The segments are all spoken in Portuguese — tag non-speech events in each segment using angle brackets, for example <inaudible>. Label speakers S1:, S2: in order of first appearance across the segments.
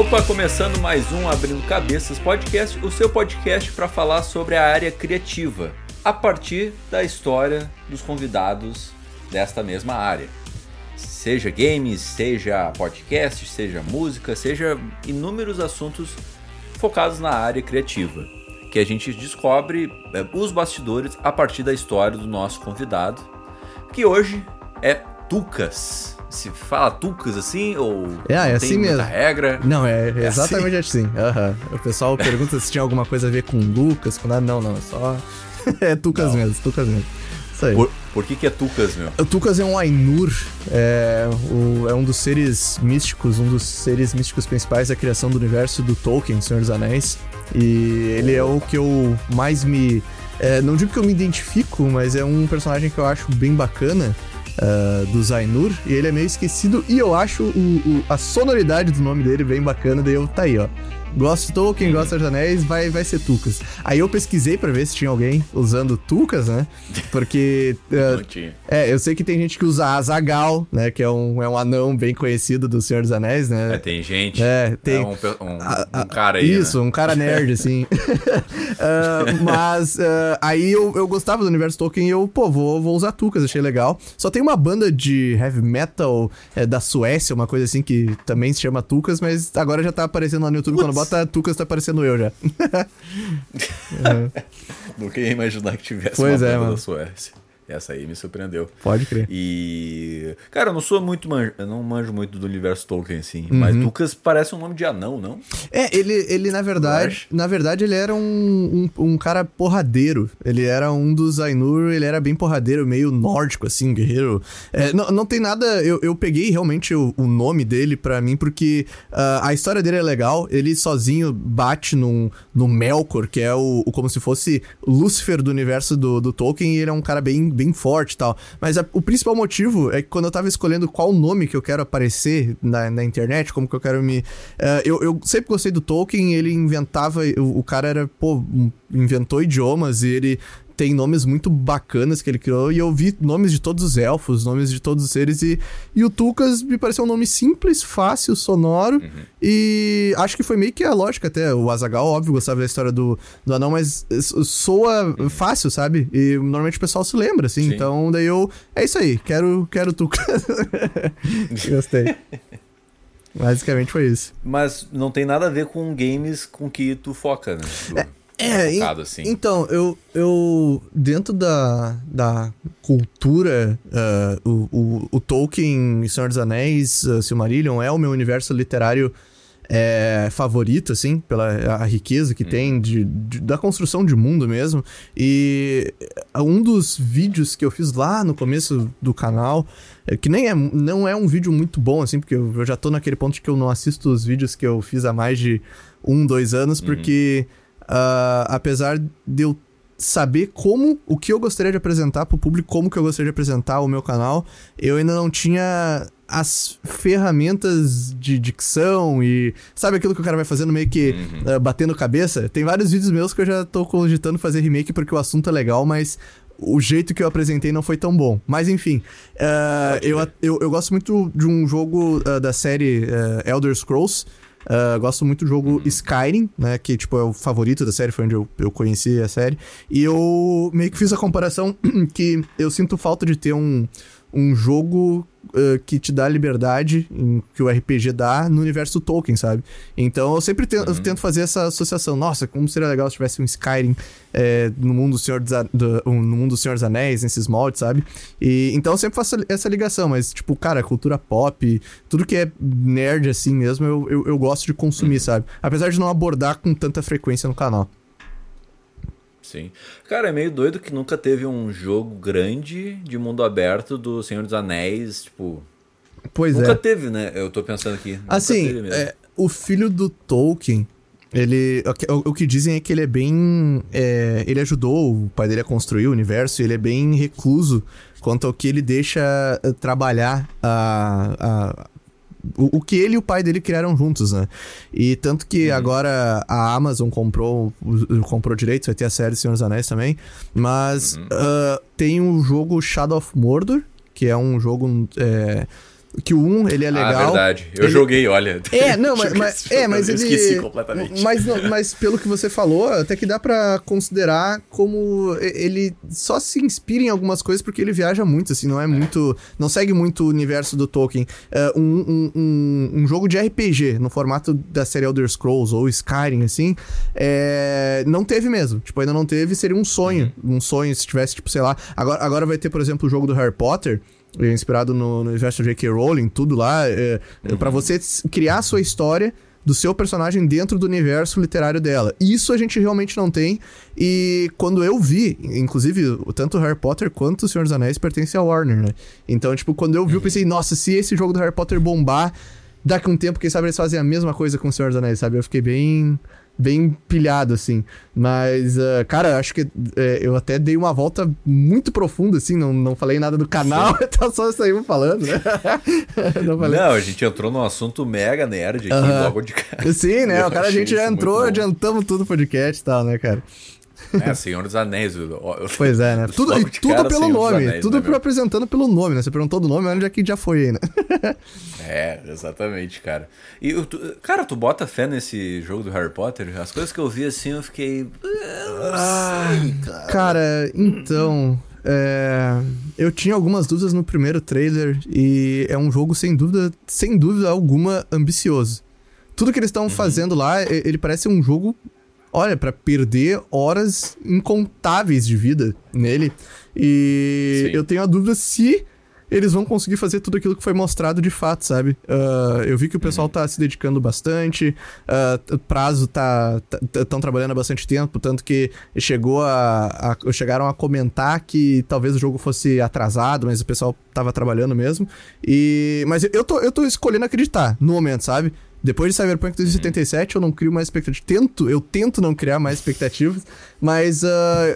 S1: Opa, começando mais um Abrindo Cabeças Podcast, o seu podcast para falar sobre a área criativa, a partir da história dos convidados desta mesma área. Seja games, seja podcast, seja música, seja inúmeros assuntos focados na área criativa, que a gente descobre é, os bastidores a partir da história do nosso convidado, que hoje é Tucas. Se fala Tucas assim ou
S2: É, é assim mesmo.
S1: regra?
S2: Não, é exatamente <laughs> assim. Aham. O pessoal pergunta se tinha alguma coisa a ver com Lucas, com nada. Não, não, é só. <laughs> é Tucas
S1: Não.
S2: mesmo, Tucas mesmo. Isso aí.
S1: Por, por que, que é Tucas, meu?
S2: O Tucas é um Ainur, é, o- é um dos seres místicos, um dos seres místicos principais da criação do universo do Tolkien, Senhor dos Anéis. E ele é o que eu mais me. é, não digo que eu me identifico, mas é um personagem que eu acho bem bacana. Ah, do Zainur, e ele é meio esquecido, e eu acho o- o- a sonoridade do nome dele bem bacana, daí eu tá aí, ó. Gosto de Tolkien, gosto dos Anéis, vai, vai ser Tucas. Aí eu pesquisei pra ver se tinha alguém usando Tucas, né? Porque <laughs>
S1: tinha.
S2: é, eu sei que tem gente que usa Azagal, né? Que é um, é um anão bem conhecido do Senhor dos Anéis,
S1: É,
S2: né?
S1: tem gente.
S2: É, tem.
S1: É um, um- um cara aí.
S2: Isso,
S1: né?
S2: um cara nerd, assim. <laughs> <laughs> Ah, mas ah, aí eu, eu gostava do universo Tolkien e eu, pô, vou, vou usar Tucas, achei legal. Só tem uma banda de heavy metal é, da Suécia, uma coisa assim, que também se chama Tucas, mas agora já tá aparecendo lá no YouTube. Quando bota Tucas, tá aparecendo eu já. <laughs> <laughs>
S1: Nunca ia imaginar que tivesse
S2: Pois
S1: uma
S2: é, mano.
S1: da Suécia. Essa aí me surpreendeu.
S2: Pode crer.
S1: E. Cara, eu não sou muito. Man... Eu não manjo muito do universo Tolkien, assim. Mas
S2: Uhum.
S1: Tucas parece um nome de anão, não?
S2: É, ele, ele na verdade, na verdade ele era um, um, um cara porradeiro. Ele era um dos Ainur, ele era bem porradeiro, meio nórdico, assim, guerreiro. É, não, não tem nada, eu, eu peguei realmente o, o nome dele pra mim, porque ah, a história dele é legal. Ele sozinho bate num, no Melkor, que é o, o- como se fosse Lúcifer do universo do, do Tolkien, e ele é um cara bem, bem forte e tal. Mas a- o principal motivo é que quando eu tava escolhendo qual nome que eu quero aparecer na, na internet, como que eu quero me. eh, eu, eu sempre gostei do Tolkien, ele inventava. O, o cara era, pô, inventou idiomas e ele tem nomes muito bacanas que ele criou. E eu vi nomes de todos os elfos, nomes de todos os seres. E, e o Tucas me pareceu um nome simples, fácil, sonoro. E acho que foi meio que a lógica até. O Azagal, óbvio, gostava da história do, do anão, mas so- soa fácil, sabe? E normalmente o pessoal se lembra, assim.
S1: Sim.
S2: Então daí eu. É isso aí, quero, quero Tucas. <laughs> Gostei. Basicamente foi isso.
S1: Mas não tem nada a ver com games com que tu foca, né? Tu
S2: É,
S1: focado,
S2: en-
S1: assim.
S2: então, eu, eu dentro da, da cultura, ah, o, o, o Tolkien, Senhor dos Anéis, uh, Silmarillion é o meu universo literário é, favorito, assim, pela a riqueza que tem de, de- da construção de mundo mesmo. E um dos vídeos que eu fiz lá no começo do canal, é, que nem é, não é um vídeo muito bom, assim, porque eu, eu já tô naquele ponto de que eu não assisto os vídeos que eu fiz há mais de um, dois anos, porque ah, apesar de eu saber como, o que eu gostaria de apresentar pro público, como que eu gostaria de apresentar o meu canal, eu ainda não tinha as ferramentas de dicção e sabe aquilo que o cara vai fazendo meio que ah, batendo cabeça? Tem vários vídeos meus que eu já tô cogitando fazer remake porque o assunto é legal, mas o jeito que eu apresentei não foi tão bom. Mas enfim,
S1: Pode
S2: eu, eu, eu gosto muito de um jogo ah, da série ah, Elder Scrolls. Ah, gosto muito do jogo Skyrim, né? Que, tipo, é o favorito da série, foi onde eu, eu conheci a série. E eu meio que fiz a comparação <clears throat> que eu sinto falta de ter um, um jogo ah, que te dá liberdade, em- que o RPG dá, no universo Tolkien, sabe? Então eu sempre tento, eu tento fazer essa associação. Nossa, como seria legal se tivesse um Skyrim é, no, mundo do Senhor dos, do- um, no mundo do Senhor dos Anéis, nesses moldes, sabe? E, então eu sempre faço essa ligação, mas, tipo, cara, cultura pop, tudo que é nerd assim mesmo, eu, eu, eu gosto de consumir, sabe? Apesar de não abordar com tanta frequência no canal.
S1: Sim. Cara, é meio doido que nunca teve um jogo grande de mundo aberto do Senhor dos Anéis, tipo.
S2: Pois
S1: nunca
S2: é.
S1: teve, né? Eu tô pensando aqui. Nunca
S2: Assim, é, o filho do Tolkien, ele. O, que- o- que dizem é que ele é bem. é, ele ajudou o pai dele a construir o universo e ele é bem recluso quanto ao que ele deixa eh, trabalhar a. a- o, o que ele e o pai dele criaram juntos, né? E tanto que agora a Amazon comprou, comprou direitos, vai ter a série Senhor dos Anéis também. Mas ah, tem o jogo Shadow of Mordor, que é um jogo é, que o 1, ele é legal. Ah,
S1: verdade. Eu
S2: ele...
S1: joguei, olha.
S2: É, <laughs> não, mas, mas é, mas ele
S1: esqueci completamente.
S2: Mas, mas pelo que você falou, até que dá para considerar como ele só se inspira em algumas coisas porque ele viaja muito, assim, não é, é. muito, não segue muito o universo do Tolkien. Uh, um, um, um, um, jogo de RPG no formato da série Elder Scrolls ou Skyrim, assim, é, não teve mesmo. Tipo, ainda não teve, seria um sonho, uhum. um sonho se tivesse, tipo, sei lá. Agora, agora vai ter, por exemplo, o jogo do Harry Potter é inspirado no, no universo J.K. Rowling, tudo lá, é, é uhum. para você criar a sua história do seu personagem dentro do universo literário dela. Isso a gente realmente não tem. E quando eu vi, inclusive, tanto Harry Potter quanto o Senhor dos Anéis pertencem a Warner, né? Então, tipo, quando eu vi, eu pensei, nossa, se esse jogo do Harry Potter bombar, daqui a um tempo, quem sabe eles fazem a mesma coisa com o Senhor dos Anéis, sabe? Eu fiquei bem bem pilhado, assim. Mas, uh, cara, acho que uh, eu até dei uma volta muito profunda, assim, não, não falei nada do canal, <laughs> então só saímos falando, né? <laughs>
S1: não, não, a gente entrou num assunto mega nerd aqui uh -huh. logo de cara.
S2: Sim, né? <laughs> O cara, a gente já entrou, adiantamos tudo o podcast e tal, né, cara?
S1: É, Senhor dos Anéis.
S2: Pois é, né? <laughs> Tudo, e tudo pelo Senhor nome. Anéis, tudo né, apresentando pelo nome, né? Você perguntou do nome, onde é que já foi aí, né? <laughs>
S1: é, exatamente, cara. E, tu, cara, tu bota fé nesse jogo do Harry Potter? As coisas que eu vi assim, eu fiquei.
S2: Ah, cara. cara, então. É, eu tinha algumas dúvidas no primeiro trailer e é um jogo sem dúvida, sem dúvida alguma ambicioso. Tudo que eles estão uhum. fazendo lá, ele parece um jogo olha, para perder horas incontáveis de vida nele. E Sim. eu tenho a dúvida se eles vão conseguir fazer tudo aquilo que foi mostrado de fato, sabe? Uh, eu vi que o pessoal uhum. tá se dedicando bastante, uh, prazo tá. estão trabalhando há bastante tempo, tanto que chegou a, a, chegaram a comentar que talvez o jogo fosse atrasado, mas o pessoal tava trabalhando mesmo. E, mas eu tô, eu tô escolhendo acreditar no momento, sabe? Depois de Cyberpunk 2077, eu não crio mais expectativas. Tento, eu tento não criar mais expectativas, mas uh,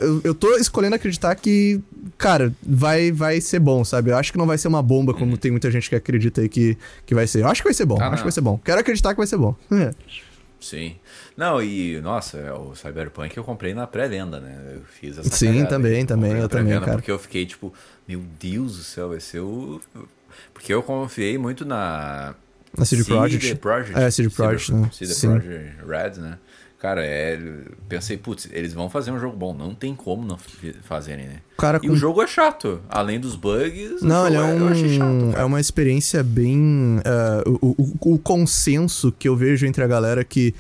S2: eu, eu tô escolhendo acreditar que, cara, vai, vai ser bom, sabe? Eu acho que não vai ser uma bomba, como uhum. tem muita gente que acredita aí que, que vai ser. Eu acho que vai ser bom, ah, acho que vai ser bom. Quero acreditar que vai ser bom.
S1: Sim. Não, e, nossa, é, o Cyberpunk eu comprei na pré-venda, né? Eu fiz essa
S2: Sim, cagada, também, também, eu também, cara.
S1: Porque eu fiquei tipo, meu Deus do céu, vai ser o... Porque eu confiei muito na
S2: a CD Projekt.
S1: Project.
S2: É, CD Projekt, né?
S1: CD Projekt Red, né? Cara, é, pensei, putz, eles vão fazer um jogo bom. Não tem como não fazerem, né?
S2: Cara,
S1: e com... o jogo é chato. Além dos bugs,
S2: não, ele é, um, é, chato, é uma experiência bem... Uh, o, o, o, consenso que eu vejo entre a galera que,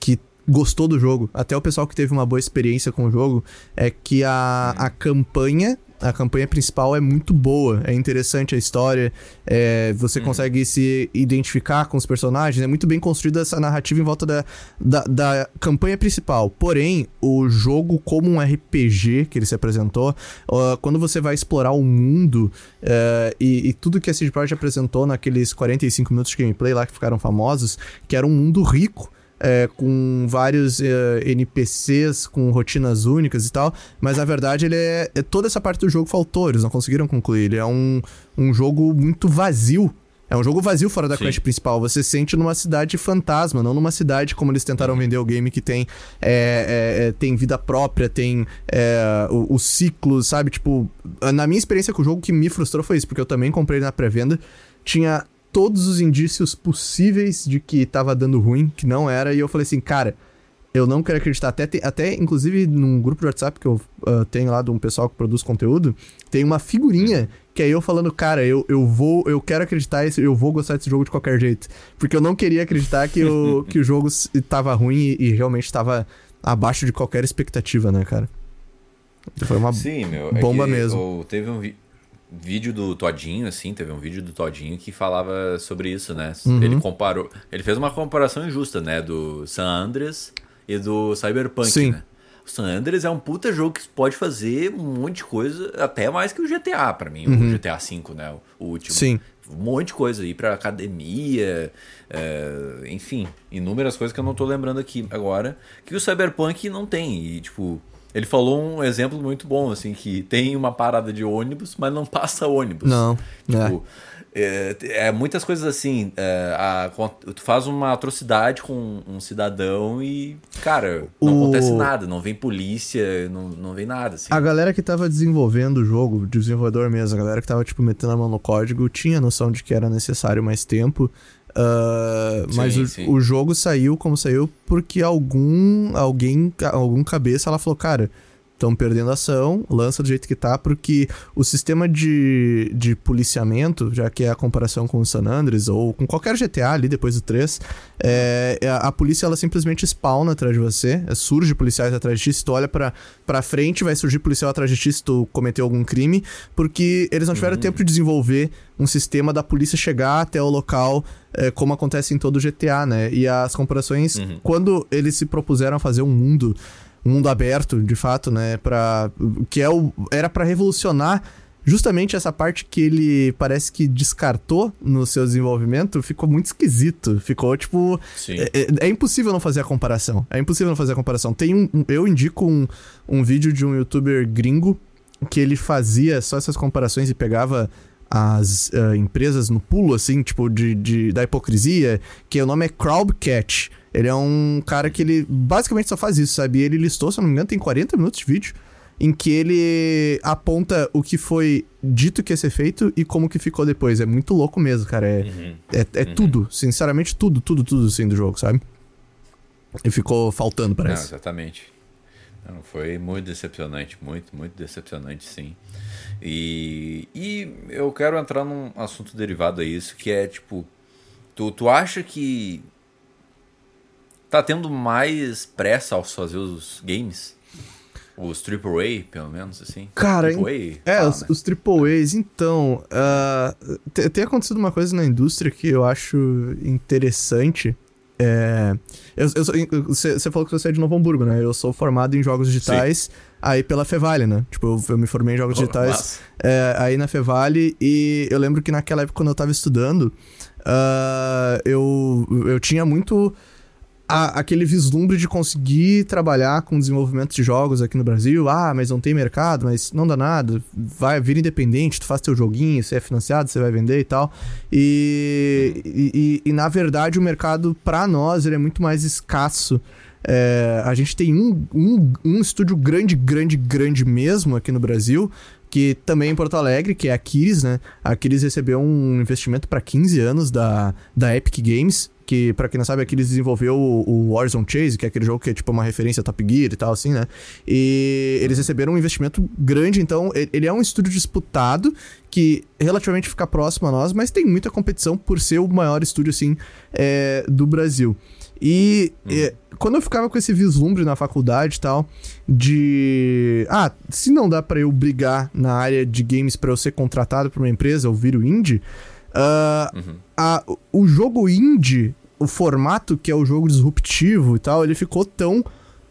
S2: que gostou do jogo, até o pessoal que teve uma boa experiência com o jogo, é que a, a campanha a campanha principal é muito boa, é interessante a história, é, você uhum. consegue se identificar com os personagens, é muito bem construída essa narrativa em volta da, da, da, campanha principal. Porém, o jogo, como um RPG que ele se apresentou, uh, quando você vai explorar o mundo uh, e, e, tudo que a CD Projekt apresentou naqueles 45 minutos de gameplay lá que ficaram famosos, que era um mundo rico é, com vários é, NPCs com rotinas únicas e tal, mas na verdade ele é, é, toda essa parte do jogo faltou, eles não conseguiram concluir. Ele é um, um jogo muito vazio. É um jogo vazio fora da Sim. quest principal. Você sente numa cidade fantasma, não numa cidade como eles tentaram vender o game que tem, é, é, é tem vida própria, tem o, o ciclo, sabe? Tipo, na minha experiência com o jogo, o que me frustrou foi isso, porque eu também comprei na pré-venda. Tinha todos os indícios possíveis de que tava dando ruim, que não era, e eu falei assim, cara, eu não quero acreditar. Até, até inclusive, num grupo de WhatsApp que eu uh, tenho lá de um pessoal que produz conteúdo, tem uma figurinha que é eu falando, cara, eu, eu vou, eu quero acreditar, eu vou gostar desse jogo de qualquer jeito. Porque eu não queria acreditar que o, <laughs> que o jogo tava ruim e, e realmente estava abaixo de qualquer expectativa, né, cara? Foi uma Sim, meu, é bomba mesmo.
S1: Teve um, vídeo do Todinho, assim, teve um vídeo do Todinho que falava sobre isso, né? Uhum. Ele comparou. Ele fez uma comparação injusta, né? Do San Andreas e do Cyberpunk, Sim. né? O San Andreas é um puta jogo que pode fazer um monte de coisa, até mais que o GTA, para mim, uhum. o GTA V, né? O último.
S2: Sim.
S1: Um monte de coisa, ir pra academia, é, enfim, inúmeras coisas que eu não tô lembrando aqui agora, que o Cyberpunk não tem. E, tipo, ele falou um exemplo muito bom, assim, que tem uma parada de ônibus, mas não <laughs> passa ônibus.
S2: Não.
S1: Tipo, É, é, muitas coisas assim. É, a, tu faz uma atrocidade com um cidadão e, cara, não o... acontece nada. Não vem polícia, não, não vem nada. Assim.
S2: A galera que tava desenvolvendo o jogo, desenvolvedor mesmo, a galera que tava, tipo, metendo a mão no código, tinha noção de que era necessário mais tempo. Uh, sim, mas o, o, jogo saiu como saiu porque algum alguém algum cabeça ela falou cara estão perdendo ação, lança do jeito que tá, porque o sistema de, de policiamento, já que é a comparação com o San Andreas ou com qualquer GTA ali depois do 3, é, é, a, a polícia ela simplesmente spawna atrás de você, é, surge policiais atrás de ti, se tu olha pra, pra frente, vai surgir policial atrás de ti se tu cometeu algum crime, porque eles não tiveram uhum. tempo de desenvolver um sistema da polícia chegar até o local, é, como acontece em todo o GTA, né? E as comparações, uhum. quando eles se propuseram a fazer um mundo um mundo aberto, de fato, né? Pra, que é o, era para revolucionar justamente essa parte que ele parece que descartou no seu desenvolvimento ficou muito esquisito. Ficou tipo. É, é, é, impossível não fazer a comparação. É impossível não fazer a comparação. Tem um. Eu indico um, um vídeo de um youtuber gringo que ele fazia só essas comparações e pegava as uh, empresas no pulo, assim, tipo, de, de, da hipocrisia, que o nome é Crowdcat. Ele é um cara que ele basicamente só faz isso, sabe? Ele listou, se eu não me engano, tem 40 minutos de vídeo em que ele aponta o que foi dito que ia ser feito e como que ficou depois. É muito louco mesmo, cara. É, uhum. é, é uhum. tudo, sinceramente, tudo, tudo, tudo assim do jogo, sabe? E ficou faltando, parece.
S1: Não, exatamente. Não, foi muito decepcionante, muito, muito decepcionante, sim. E, e eu quero entrar num assunto derivado a isso, que é tipo, tu, tu acha que tá tendo mais pressa ao fazer os games? Os AAA, pelo menos, assim?
S2: Cara, AAA, é, fala, os, né? os AAAs, então. Uh, tem acontecido uma coisa na indústria que eu acho interessante. É, eu, eu você, você falou que você é de Novo Hamburgo, né? Eu sou formado em jogos digitais Sim. aí pela Fevale, né? Tipo, eu, eu me formei em jogos oh, digitais é, aí na Fevale e eu lembro que naquela época quando eu tava estudando, uh, eu, eu tinha muito a, aquele vislumbre de conseguir trabalhar com desenvolvimento de jogos aqui no Brasil. Ah, mas não tem mercado, mas não dá nada. Vai vir independente, tu faz teu joguinho, você é financiado, você vai vender e tal. E, e, e, e na verdade o mercado, para nós, ele é muito mais escasso. É, a gente tem um, um, um estúdio grande, grande, grande mesmo aqui no Brasil, que também em Porto Alegre, que é a Kiris, né? A Kiris recebeu um investimento para 15 anos da, da Epic Games, que para quem não sabe, aqui eles desenvolveu o, Warzone Chase, que é aquele jogo que é tipo uma referência a Top Gear e tal, assim, né? E eles receberam um investimento grande, então ele é um estúdio disputado que relativamente fica próximo a nós, mas tem muita competição por ser o maior estúdio, assim, é, do Brasil. E hum. é, quando eu ficava com esse vislumbre na faculdade e tal, de. Ah, se não dá para eu brigar na área de games para eu ser contratado por uma empresa, eu viro indie. Uh, uhum. a, o jogo indie o formato que é o jogo disruptivo e tal, ele ficou tão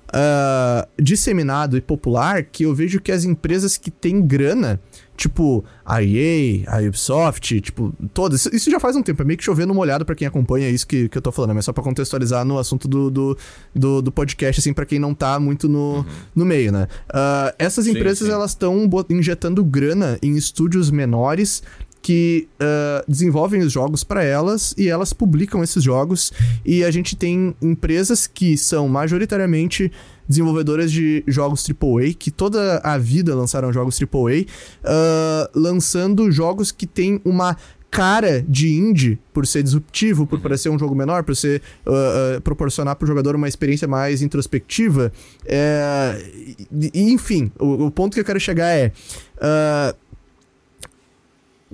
S2: uh, disseminado e popular que eu vejo que as empresas que têm grana, tipo a EA, a Ubisoft, tipo, todas, isso já faz um tempo, é meio que chovendo molhado para quem acompanha isso que, que eu tô falando, mas só para contextualizar no assunto do, do, do, do podcast, assim, para quem não tá muito no, uhum. no meio, né? Uh, essas sim, empresas, sim. elas estão injetando grana em estúdios menores que uh, desenvolvem os jogos para elas e elas publicam esses jogos. E a gente tem empresas que são majoritariamente desenvolvedoras de jogos AAA, que toda a vida lançaram jogos AAA, uh, ah, lançando jogos que têm uma cara de indie por ser disruptivo, por uhum. parecer um jogo menor, por ser uh, uh, proporcionar para o jogador uma experiência mais introspectiva. É, e, enfim, o, o, ponto que eu quero chegar é uh,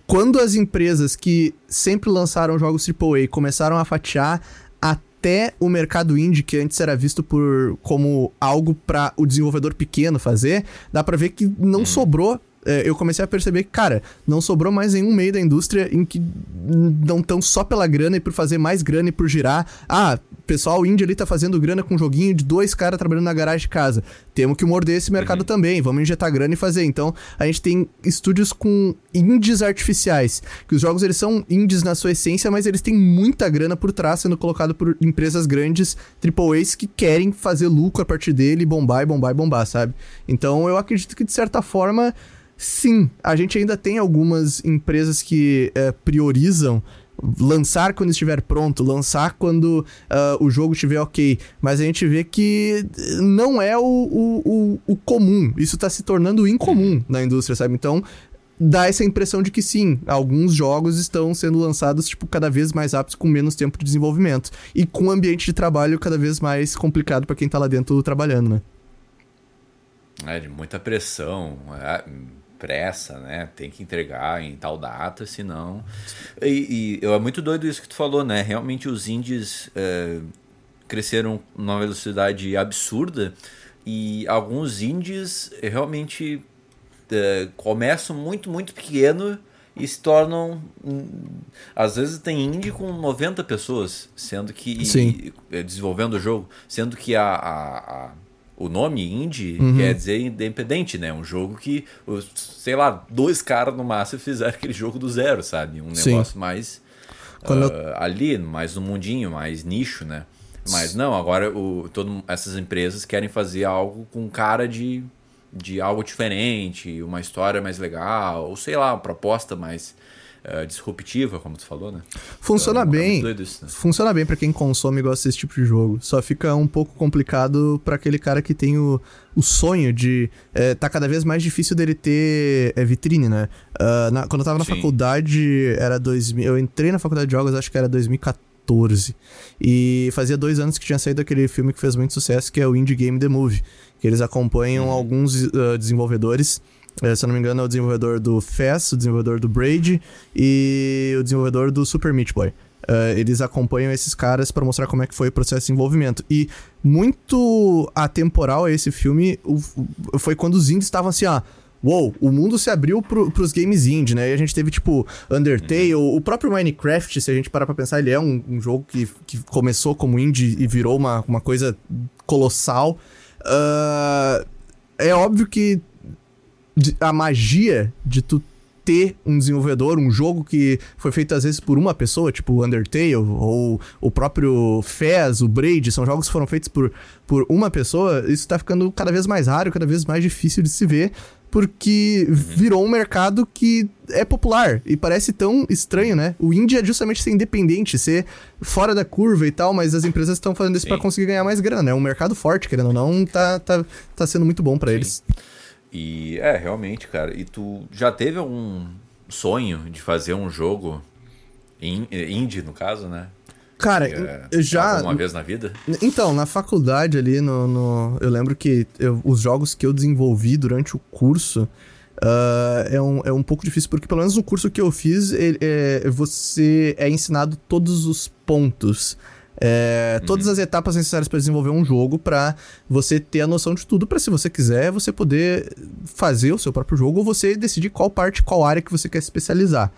S2: quando as empresas que sempre lançaram jogos AAA começaram a fatiar até o mercado indie, que antes era visto por como algo para o desenvolvedor pequeno fazer, dá para ver que não hum. sobrou eu comecei a perceber que, cara, não sobrou mais nenhum meio da indústria em que não estão só pela grana e por fazer mais grana e por girar. Ah, pessoal indie ali tá fazendo grana com um joguinho de dois caras trabalhando na garagem de casa. Temos que morder esse mercado uhum. também, vamos injetar grana e fazer. Então, a gente tem estúdios com indies artificiais, que os jogos eles são indies na sua essência, mas eles têm muita grana por trás sendo colocado por empresas grandes, AAAs que querem fazer lucro a partir dele, bombar e bombar e bombar, sabe? Então, eu acredito que de certa forma sim, a gente ainda tem algumas empresas que é, priorizam lançar quando estiver pronto, lançar quando uh, o jogo estiver ok. Mas a gente vê que não é o, o, o, o comum. Isso está se tornando incomum na indústria, sabe? Então, dá essa impressão de que sim, alguns jogos estão sendo lançados tipo cada vez mais rápidos com menos tempo de desenvolvimento e com um ambiente de trabalho cada vez mais complicado para quem tá lá dentro trabalhando, né?
S1: É, de muita pressão, é, pressa, né? Tem que entregar em tal data, senão. E, e é muito doido isso que tu falou, né? Realmente os indies é, cresceram numa velocidade absurda e alguns indies realmente é, começam muito, muito pequeno e se tornam. Às vezes tem indie com 90 pessoas, sendo que.
S2: Sim.
S1: É, desenvolvendo o jogo, sendo que a, a, a o nome indie uhum. quer dizer independente, né? Um jogo que, sei lá, dois caras no máximo fizeram <laughs> aquele jogo do zero, sabe? Um negócio Sim. mais uh, eu... ali, mais no mundinho, mais nicho, né? Mas não, agora o, todo, essas empresas querem fazer algo com cara de de algo diferente, uma história mais legal, ou sei lá, uma proposta mais uh, disruptiva, como tu falou, né?
S2: Funciona então, bem. É isso, né? Funciona bem para quem consome e gosta desse tipo de jogo. Só fica um pouco complicado para aquele cara que tem o, o sonho de. É, tá cada vez mais difícil dele ter é, vitrine, né? Uh, na, quando eu tava na Sim. faculdade, era 2000. Eu entrei na faculdade de jogos, acho que era 2014. 2014. E fazia dois anos que tinha saído aquele filme que fez muito sucesso, que é o Indie Game The Movie. Que eles acompanham uhum. alguns uh, desenvolvedores. Uh, se eu não me engano, é o desenvolvedor do Fast, o desenvolvedor do Braid e o desenvolvedor do Super Meat Boy. Uh, eles acompanham esses caras para mostrar como é que foi o processo de desenvolvimento. E muito atemporal a esse filme o, o, foi quando os indies estavam assim, ah, uou, o mundo se abriu pro, pros games indie, né? E a gente teve, tipo, Undertale, uhum. o próprio Minecraft, se a gente parar pra pensar, ele é um, um, jogo que, que começou como indie e virou uma, uma coisa colossal. Uh, é óbvio que a magia de tu ter um desenvolvedor, um jogo que foi feito às vezes por uma pessoa, tipo Undertale, ou o próprio Fez, o Braid, são jogos que foram feitos por, por uma pessoa, isso tá ficando cada vez mais raro, cada vez mais difícil de se ver, porque virou um mercado que é popular e parece tão estranho, né? O indie é justamente ser independente, ser fora da curva e tal, mas as empresas estão fazendo isso para conseguir ganhar mais grana. É um mercado forte, querendo ou não, tá, tá, tá sendo muito bom para eles.
S1: E é, realmente, cara. E tu já teve algum sonho de fazer um jogo indie, no caso, né?
S2: Cara, é, eu já.
S1: Uma vez na vida?
S2: Então, na faculdade ali, no, no eu lembro que eu, os jogos que eu desenvolvi durante o curso. Uh, é, um, é um pouco difícil, porque pelo menos no curso que eu fiz, ele, é, você é ensinado todos os pontos. É, uhum. Todas as etapas necessárias para desenvolver um jogo, para você ter a noção de tudo, para se você quiser, você poder fazer o seu próprio jogo ou você decidir qual parte, qual área que você quer se especializar.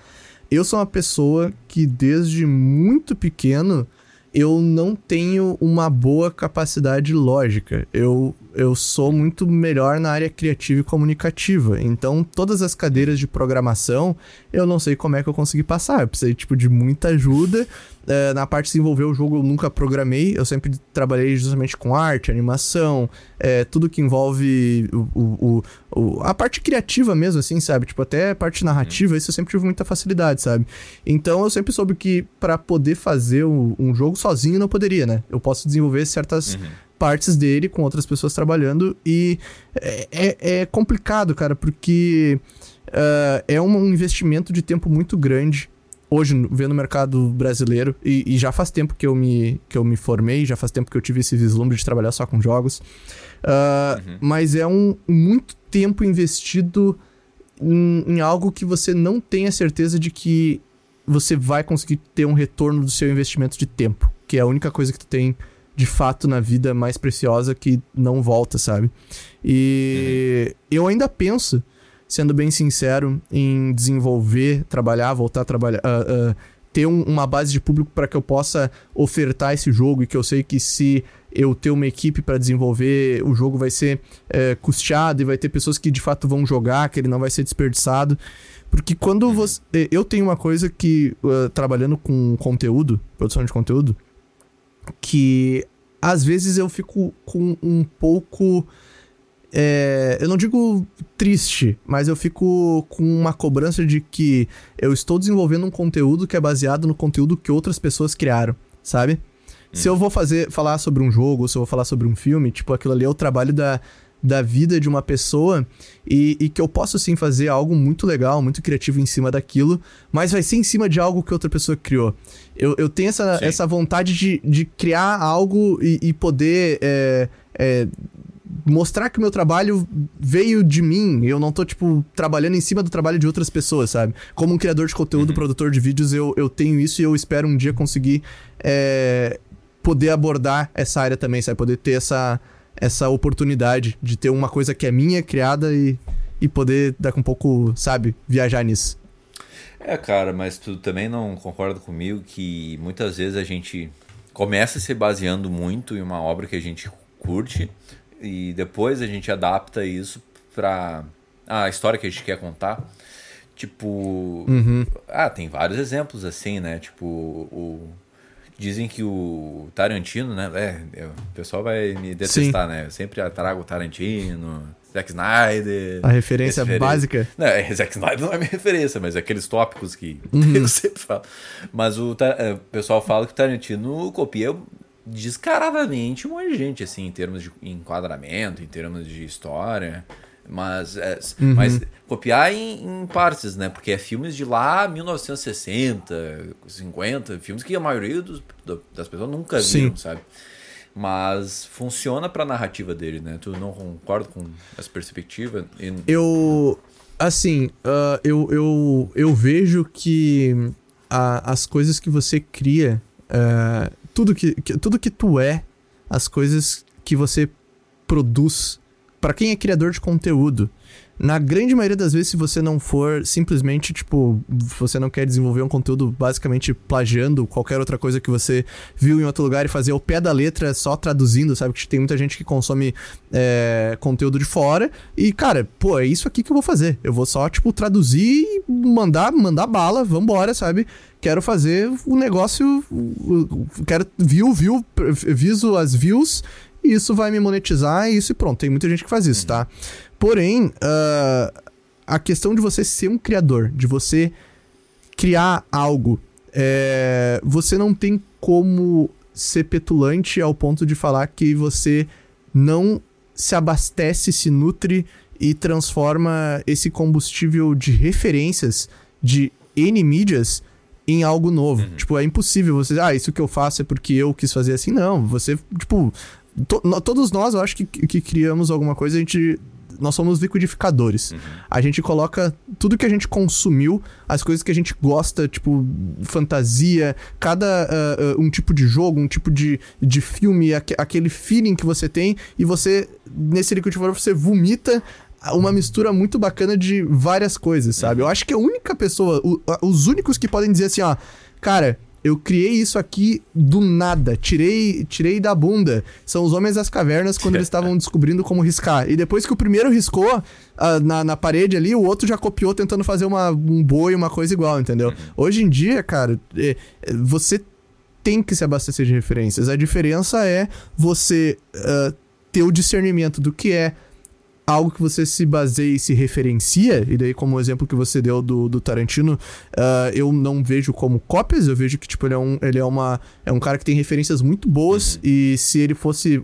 S2: Eu sou uma pessoa que desde muito pequeno eu não tenho uma boa capacidade lógica. Eu, eu sou muito melhor na área criativa e comunicativa. Então, todas as cadeiras de programação, eu não sei como é que eu consegui passar. Eu precisei, tipo, de muita ajuda. É, na parte de desenvolver o jogo, eu nunca programei. Eu sempre trabalhei justamente com arte, animação, é, tudo que envolve o, o, o, a parte criativa mesmo, assim, sabe? Tipo, até a parte narrativa, isso eu sempre tive muita facilidade, sabe? Então, eu sempre soube que para poder fazer um jogo sozinho, não poderia, né? Eu posso desenvolver certas... Uhum partes dele com outras pessoas trabalhando e é, é, é complicado, cara, porque uh, é um investimento de tempo muito grande hoje vendo o mercado brasileiro e, e, já faz tempo que eu me que eu me formei já faz tempo que eu tive esse vislumbre de trabalhar só com jogos uh, uhum. mas é um muito tempo investido em, em, algo que você não tem a certeza de que você vai conseguir ter um retorno do seu investimento de tempo que é a única coisa que tu tem de fato na vida mais preciosa que não volta sabe e uhum. eu ainda penso sendo bem sincero, em desenvolver, trabalhar, voltar a trabalhar. Uh, uh, ter um, uma base de público para que eu possa ofertar esse jogo e que eu sei que se eu ter uma equipe para desenvolver, o jogo vai ser é, custeado e vai ter pessoas que de fato vão jogar, que ele não vai ser desperdiçado. Porque quando uhum. você. Eu tenho uma coisa que, uh, trabalhando com conteúdo, produção de conteúdo, que às vezes eu fico com um pouco é, eu não digo triste, mas eu fico com uma cobrança de que eu estou desenvolvendo um conteúdo que é baseado no conteúdo que outras pessoas criaram, sabe? Hum. Se eu vou fazer falar sobre um jogo, ou se eu vou falar sobre um filme, tipo, aquilo ali é o trabalho da, da vida de uma pessoa e, e, que eu posso sim fazer algo muito legal, muito criativo em cima daquilo, mas vai ser em cima de algo que outra pessoa criou. Eu, eu tenho essa, essa vontade de, de criar algo e, e poder é, é, mostrar que o meu trabalho veio de mim. Eu não tô, tipo, trabalhando em cima do trabalho de outras pessoas, sabe? Como um criador de conteúdo, uhum. produtor de vídeos, eu, eu tenho isso e eu espero um dia conseguir é, poder abordar essa área também, sabe? Poder ter essa, essa oportunidade de ter uma coisa que é minha, criada e, e poder, daqui um pouco, sabe, viajar nisso.
S1: É, cara, mas tu também não concorda comigo que muitas vezes a gente começa se baseando muito em uma obra que a gente curte e depois a gente adapta isso para a história que a gente quer contar. Tipo,
S2: uhum.
S1: ah, tem vários exemplos assim, né? Tipo, o dizem que o Tarantino, né? É, o pessoal vai me detestar, Sim. né? Eu sempre trago o Tarantino, Zack Snyder.
S2: A referência básica? <laughs>
S1: Não, é, Zack Snyder não é minha referência, mas é aqueles tópicos que <laughs> uhum. eu sempre falo. Mas o, é, o pessoal fala que o Tarantino copia descaradamente um monte de gente, assim, em termos de enquadramento, em termos de história. Mas, é, uhum. mas copiar em, em, partes, né? Porque é filmes de lá 1960, 50, filmes que a maioria dos, das pessoas nunca viram, Sim. sabe? Mas funciona pra narrativa dele, né? Tu não concorda com essa perspectiva?
S2: E... Eu. Assim, uh, eu, eu, eu vejo que a, as coisas que você cria uh, tudo que, que, tudo que tu é, as coisas que você produz, para quem é criador de conteúdo, na grande maioria das vezes, se você não for simplesmente, tipo, você não quer desenvolver um conteúdo basicamente plagiando qualquer outra coisa que você viu em outro lugar e fazer o pé da letra só traduzindo, sabe? Que tem muita gente que consome é, conteúdo de fora e, cara, pô, é isso aqui que eu vou fazer. Eu vou só, tipo, traduzir e mandar, mandar bala, vambora, sabe? Quero fazer o negócio, quero view, view, viso as views isso vai me monetizar e isso e pronto. Tem muita gente que faz isso, tá? Porém, uh, a questão de você ser um criador, de você criar algo, é, você não tem como ser petulante ao ponto de falar que você não se abastece, se nutre e transforma esse combustível de referências de N mídias em algo novo. Uhum. Tipo, é impossível você, ah, isso que eu faço é porque eu quis fazer assim. Não, você, tipo, to, todos nós, eu acho que, que criamos alguma coisa, a gente nós somos liquidificadores. Uhum. A gente coloca tudo que a gente consumiu, as coisas que a gente gosta, tipo, fantasia, cada uh, uh, um tipo de jogo, um tipo de, de filme, aqu aquele feeling que você tem, e você, nesse liquidificador, você vomita uma mistura muito bacana de várias coisas, sabe? Eu acho que a única pessoa, o, os únicos que podem dizer assim, ó, cara, eu criei isso aqui do nada, tirei, tirei da bunda. São os homens das cavernas quando eles <laughs> estavam descobrindo como riscar. E depois que o primeiro riscou uh, na, na parede ali, o outro já copiou tentando fazer uma, um boi, uma coisa igual, entendeu? Uhum. Hoje em dia, cara, é, é, você tem que se abastecer de referências. A diferença é você uh, ter o discernimento do que é algo que você se baseia e se referencia, e daí como o exemplo que você deu do, do Tarantino, uh, eu não vejo como cópias, eu vejo que, tipo, ele é um, ele é uma, é um cara que tem referências muito boas, uhum. e se ele fosse,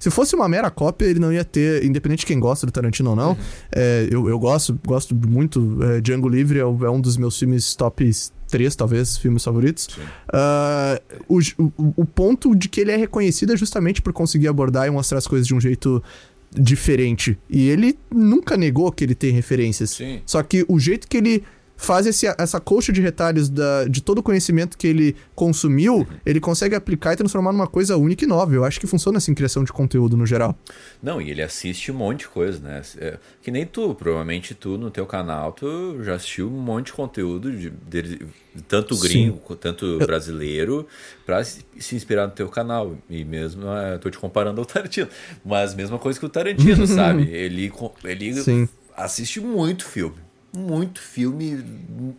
S2: se fosse uma mera cópia, ele não ia ter, independente de quem gosta do Tarantino ou não, uhum. é, eu, eu gosto, gosto muito, é, Django Livre é, é um dos meus filmes top três, talvez, filmes favoritos. Uh, o, o, o, ponto de que ele é reconhecido é justamente por conseguir abordar e mostrar as coisas de um jeito diferente. E ele nunca negou que ele tem referências.
S1: Sim.
S2: Só que o jeito que ele faz esse, essa coxa de retalhos da, de todo o conhecimento que ele consumiu, uhum. ele consegue aplicar e transformar numa coisa única e nova. Eu acho que funciona assim, criação de conteúdo no geral.
S1: Não, e ele assiste um monte de coisa, né? É, que nem tu, provavelmente tu no teu canal, tu já assistiu um monte de conteúdo, de, de tanto gringo, Sim. tanto brasileiro, para se inspirar no teu canal. E mesmo, eu é, tô te comparando ao Tarantino, mas mesma coisa que o Tarantino, <laughs> sabe? Ele, ele assiste muito filme muito filme,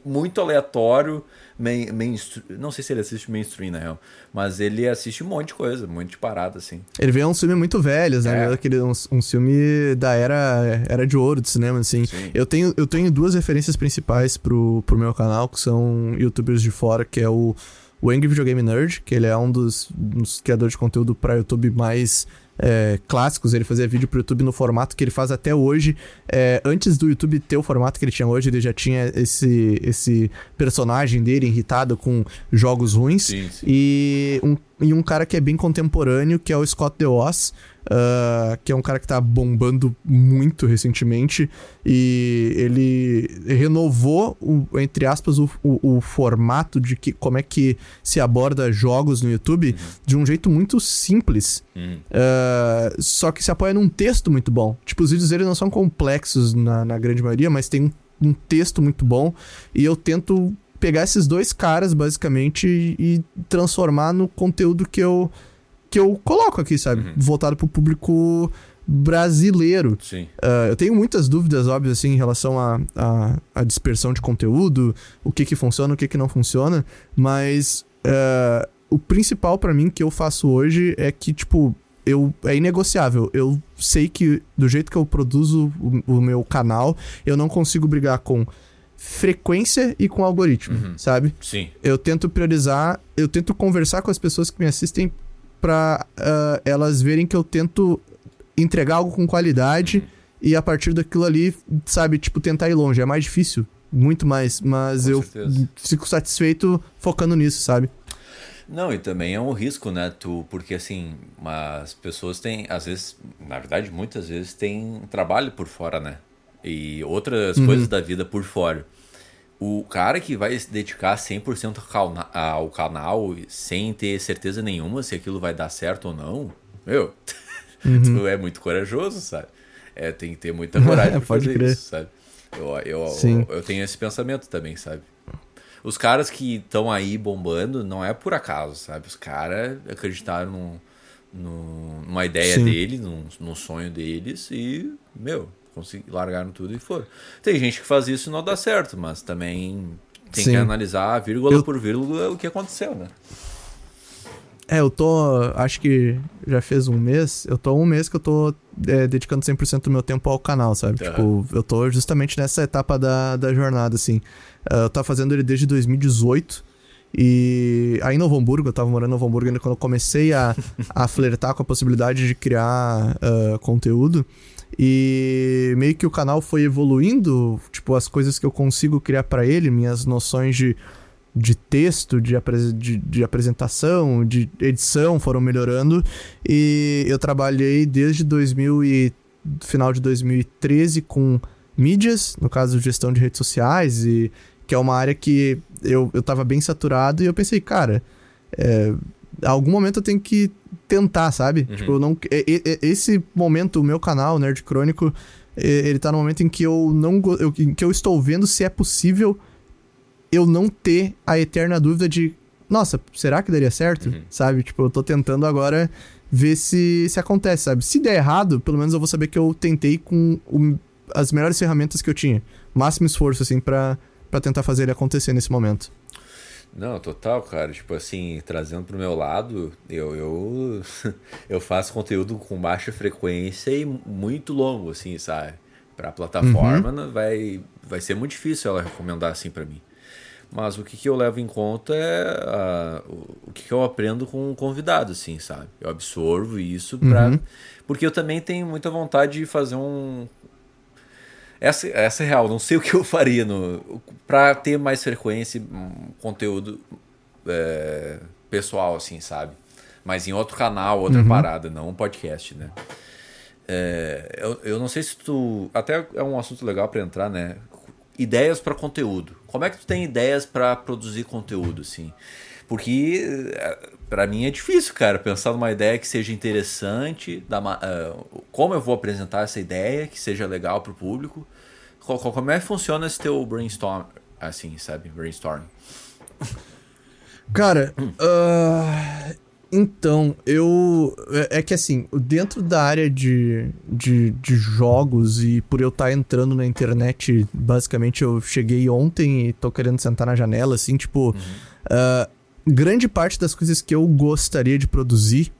S1: muito aleatório, main, mainstream, não sei se ele assiste mainstream, na real, mas ele assiste um monte de coisa, um monte de parada, assim.
S2: Ele vê uns filmes muito velhos, né? É. Aquele, um, um filme da era, era de ouro do cinema, assim. Eu tenho, eu tenho duas referências principais pro, pro meu canal, que são youtubers de fora, que é o o Angry Video Game Nerd, que ele é um dos, dos criadores de conteúdo para YouTube mais é, clássicos. Ele fazia vídeo pro YouTube no formato que ele faz até hoje. É, antes do YouTube ter o formato que ele tinha hoje, ele já tinha esse, esse personagem dele irritado com jogos ruins. Sim, sim. E, um, e um cara que é bem contemporâneo, que é o Scott DeOz uh, que é um cara que tá bombando muito recentemente. E ele renovou, o, entre aspas, o, o, o, formato de que, como é que se aborda jogos no YouTube uhum. de um jeito muito simples. Uhum. Uh, só que se apoia num texto muito bom. Tipo, os vídeos dele não são complexos na, na grande maioria, mas tem um, um texto muito bom. E eu tento pegar esses dois caras, basicamente, e, e transformar no conteúdo que eu que eu coloco aqui, sabe? Uhum. Voltado pro público brasileiro.
S1: Sim.
S2: Uh, eu tenho muitas dúvidas, óbvio, assim, em relação à a, a, a, dispersão de conteúdo, o que que funciona, o que que não funciona, mas uh, o principal para mim que eu faço hoje é que, tipo, eu, é inegociável. Eu sei que do jeito que eu produzo o, o meu canal, eu não consigo brigar com frequência e com algoritmo, uhum. sabe?
S1: Sim.
S2: Eu tento priorizar, eu tento conversar com as pessoas que me assistem para uh, ah, elas verem que eu tento entregar algo com qualidade e a partir daquilo ali, sabe, tipo, tentar ir longe. É mais difícil, muito mais, mas com eu certeza. fico satisfeito focando nisso, sabe?
S1: Não, e também é um risco, né? Tu, porque assim, as pessoas têm, às vezes, na verdade, muitas vezes tem trabalho por fora, né? E outras uhum. coisas da vida por fora o cara que vai se dedicar 100% ao canal sem ter certeza nenhuma se aquilo vai dar certo ou não, meu, <laughs> uhum. tu é muito corajoso, sabe? É, tem que ter muita coragem <laughs> pra fazer crer. isso, sabe? Eu, eu, eu, eu, tenho esse pensamento também, sabe? Os caras que estão aí bombando não é por acaso, sabe? Os caras acreditaram num, num, numa ideia Sim. dele, num, num sonho deles e, meu, consegui, largaram tudo e foram. Tem gente que faz isso e não dá certo, mas também tem Sim. que analisar vírgula eu... por vírgula o que aconteceu, né?
S2: É, eu tô. Acho que já fez um mês. Eu tô um mês que eu tô é, dedicando 100% do meu tempo ao canal, sabe? Uhum. Tipo, eu tô justamente nessa etapa da, da jornada, assim. Uh, eu tava fazendo ele desde 2018. E aí em Novo Hamburgo, eu tava morando em Novo Hamburgo ainda quando eu comecei a, a flertar com a possibilidade de criar uh, conteúdo. E meio que o canal foi evoluindo, tipo, as coisas que eu consigo criar para ele, minhas noções de, de texto, de, apres de, de, apresentação, de edição foram melhorando. E eu trabalhei desde 2000 e, final de 2013 com mídias, no caso gestão de redes sociais, e que é uma área que eu, eu tava bem saturado e eu pensei, cara, é, algum momento eu tenho que tentar, sabe? Uhum. Tipo, não, esse momento, o meu canal, Nerd Crônico, ele tá no momento em que eu não eu, em que eu estou vendo se é possível eu não ter a eterna dúvida de, nossa, será que daria certo? Uhum. Sabe? Tipo, eu tô tentando agora ver se, se acontece, sabe? Se der errado, pelo menos eu vou saber que eu tentei com o, as melhores ferramentas que eu tinha. Máximo esforço, assim, para tentar fazer ele acontecer nesse momento.
S1: Não, total, cara. Tipo assim, trazendo pro meu lado, eu, eu, <laughs> eu faço conteúdo com baixa frequência e muito longo, assim, sabe? Pra plataforma uhum. vai, vai ser muito difícil ela recomendar assim para mim. Mas o que, que eu levo em conta é o que, que eu aprendo com o convidado, assim, sabe? Eu absorvo isso pra. Uhum. Porque eu também tenho muita vontade de fazer um essa, essa é real, não sei o que eu faria no, pra ter mais frequência, um conteúdo é, pessoal, assim, sabe? Mas em outro canal, outra uhum. parada, não um podcast, né? É, eu, eu não sei se tu. Até é um assunto legal para entrar, né? Ideias para conteúdo. Como é que tu tem ideias para produzir conteúdo, assim? Porque é, para mim é difícil, cara, pensar numa ideia que seja interessante, da, uh, como eu vou apresentar essa ideia, que seja legal pro público. Como é que funciona esse teu brainstorm, assim, sabe? Brainstorm.
S2: Cara, uh, Então, eu. É, é, que assim, dentro da área de, de, de jogos e por eu estar tá entrando na internet, basicamente eu cheguei ontem e tô querendo sentar na janela, assim, tipo. Uhum. Uh, grande parte das coisas que eu gostaria de produzir,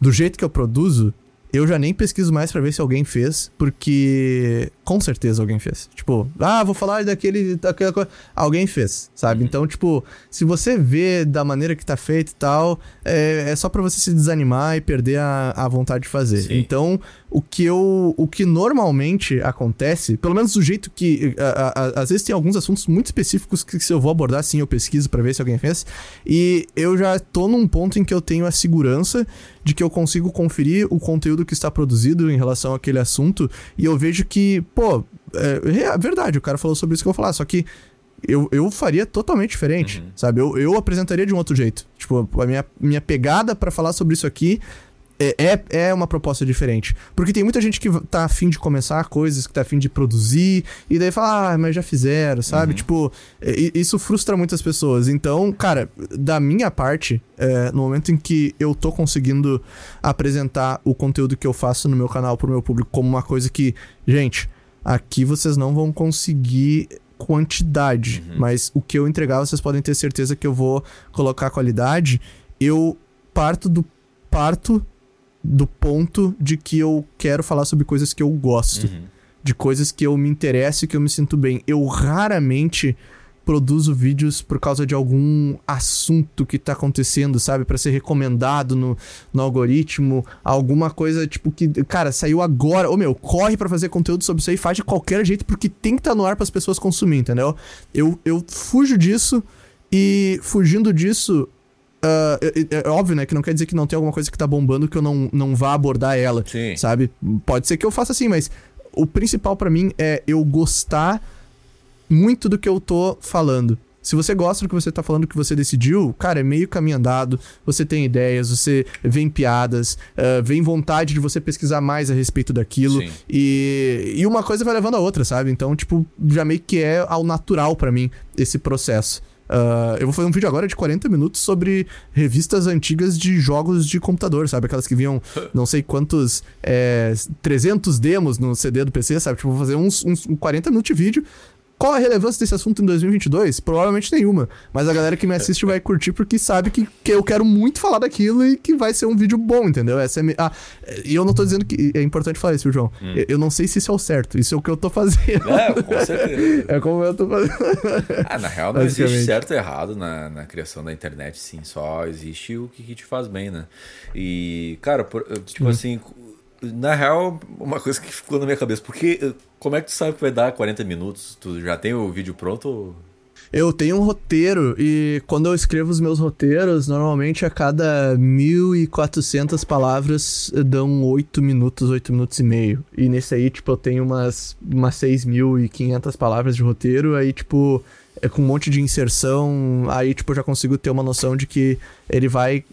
S2: do jeito que eu produzo, eu já nem pesquiso mais para ver se alguém fez, porque com certeza alguém fez. Tipo, ah, vou falar daquele, daquela coisa. Alguém fez, sabe? Uhum. Então, tipo, se você vê da maneira que tá feito e tal, é, é só para você se desanimar e perder a, a vontade de fazer. Sim. Então, o que eu. O que normalmente acontece, pelo menos do jeito que. A, a, às vezes tem alguns assuntos muito específicos que se eu vou abordar, sim, eu pesquiso para ver se alguém fez. E eu já tô num ponto em que eu tenho a segurança de que eu consigo conferir o conteúdo que está produzido em relação àquele assunto. E eu vejo que, pô, é, é verdade, o cara falou sobre isso que eu vou falar, só que eu, eu faria totalmente diferente, uhum. sabe? Eu, eu apresentaria de um outro jeito. Tipo, a minha, minha pegada para falar sobre isso aqui é, é, é uma proposta diferente. Porque tem muita gente que tá afim de começar coisas, que tá afim de produzir, e daí fala, ah, mas já fizeram, sabe? Uhum. Tipo, isso frustra muitas pessoas. Então, cara, da minha parte, é, no momento em que eu tô conseguindo apresentar o conteúdo que eu faço no meu canal pro meu público como uma coisa que, gente, aqui vocês não vão conseguir quantidade, uhum. mas o que eu entregar vocês podem ter certeza que eu vou colocar qualidade. Eu parto do parto do ponto de que eu quero falar sobre coisas que eu gosto. Uhum. De coisas que eu me interesso e que eu me sinto bem. Eu raramente produzo vídeos por causa de algum assunto que tá acontecendo, sabe? para ser recomendado no, no algoritmo, alguma coisa tipo que, cara, saiu agora. Ô meu, corre para fazer conteúdo sobre isso aí, faz de qualquer jeito porque tem que estar tá no ar para as pessoas consumir, entendeu? Eu, eu fujo disso e fugindo disso, Uh, é, é, óbvio, né? Que não quer dizer que não tem alguma coisa que tá bombando que eu não, não vá abordar ela. Sim. Sabe? Pode ser que eu faça assim, mas o principal para mim é eu gostar muito do que eu tô falando. Se você gosta do que você tá falando, que você decidiu, cara, é meio caminho andado, você tem ideias, você vem piadas, uh, vem vontade de você pesquisar mais a respeito daquilo. E, e uma coisa vai levando a outra, sabe? Então, tipo, já meio que é ao natural para mim esse processo. Uh, eu vou fazer um vídeo agora de 40 minutos sobre revistas antigas de jogos de computador, sabe? Aquelas que vinham <laughs> não sei quantos é, 300 demos no CD do PC, sabe? Tipo, vou fazer uns, uns 40 minutos de vídeo qual a relevância desse assunto em 2022? Provavelmente nenhuma. Mas a galera que me assiste vai curtir porque sabe que, que eu quero muito falar daquilo e que vai ser um vídeo bom, entendeu? Essa é ah, e eu não tô dizendo que. É importante falar isso, João. Hum. Eu, eu, não sei se isso é o certo. Isso é o que eu tô fazendo.
S1: É, com certeza. <laughs>
S2: é como eu tô fazendo. <laughs>
S1: ah, na real, não existe certo e errado na, na criação da internet, sim. Só existe o que, que te faz bem, né? E, cara, por, tipo hum. assim na real, uma coisa que ficou na minha cabeça, porque como é que tu sabe que vai dar 40 minutos? Tu já tem o vídeo pronto?
S2: Eu tenho um roteiro e quando eu escrevo os meus roteiros, normalmente a cada 1.400 palavras dão 8 minutos, 8 minutos e meio. E nesse aí, tipo, eu tenho umas, umas 6.500 palavras de roteiro, aí, tipo, é com um monte de inserção, aí, tipo, eu já consigo ter uma noção de que ele vai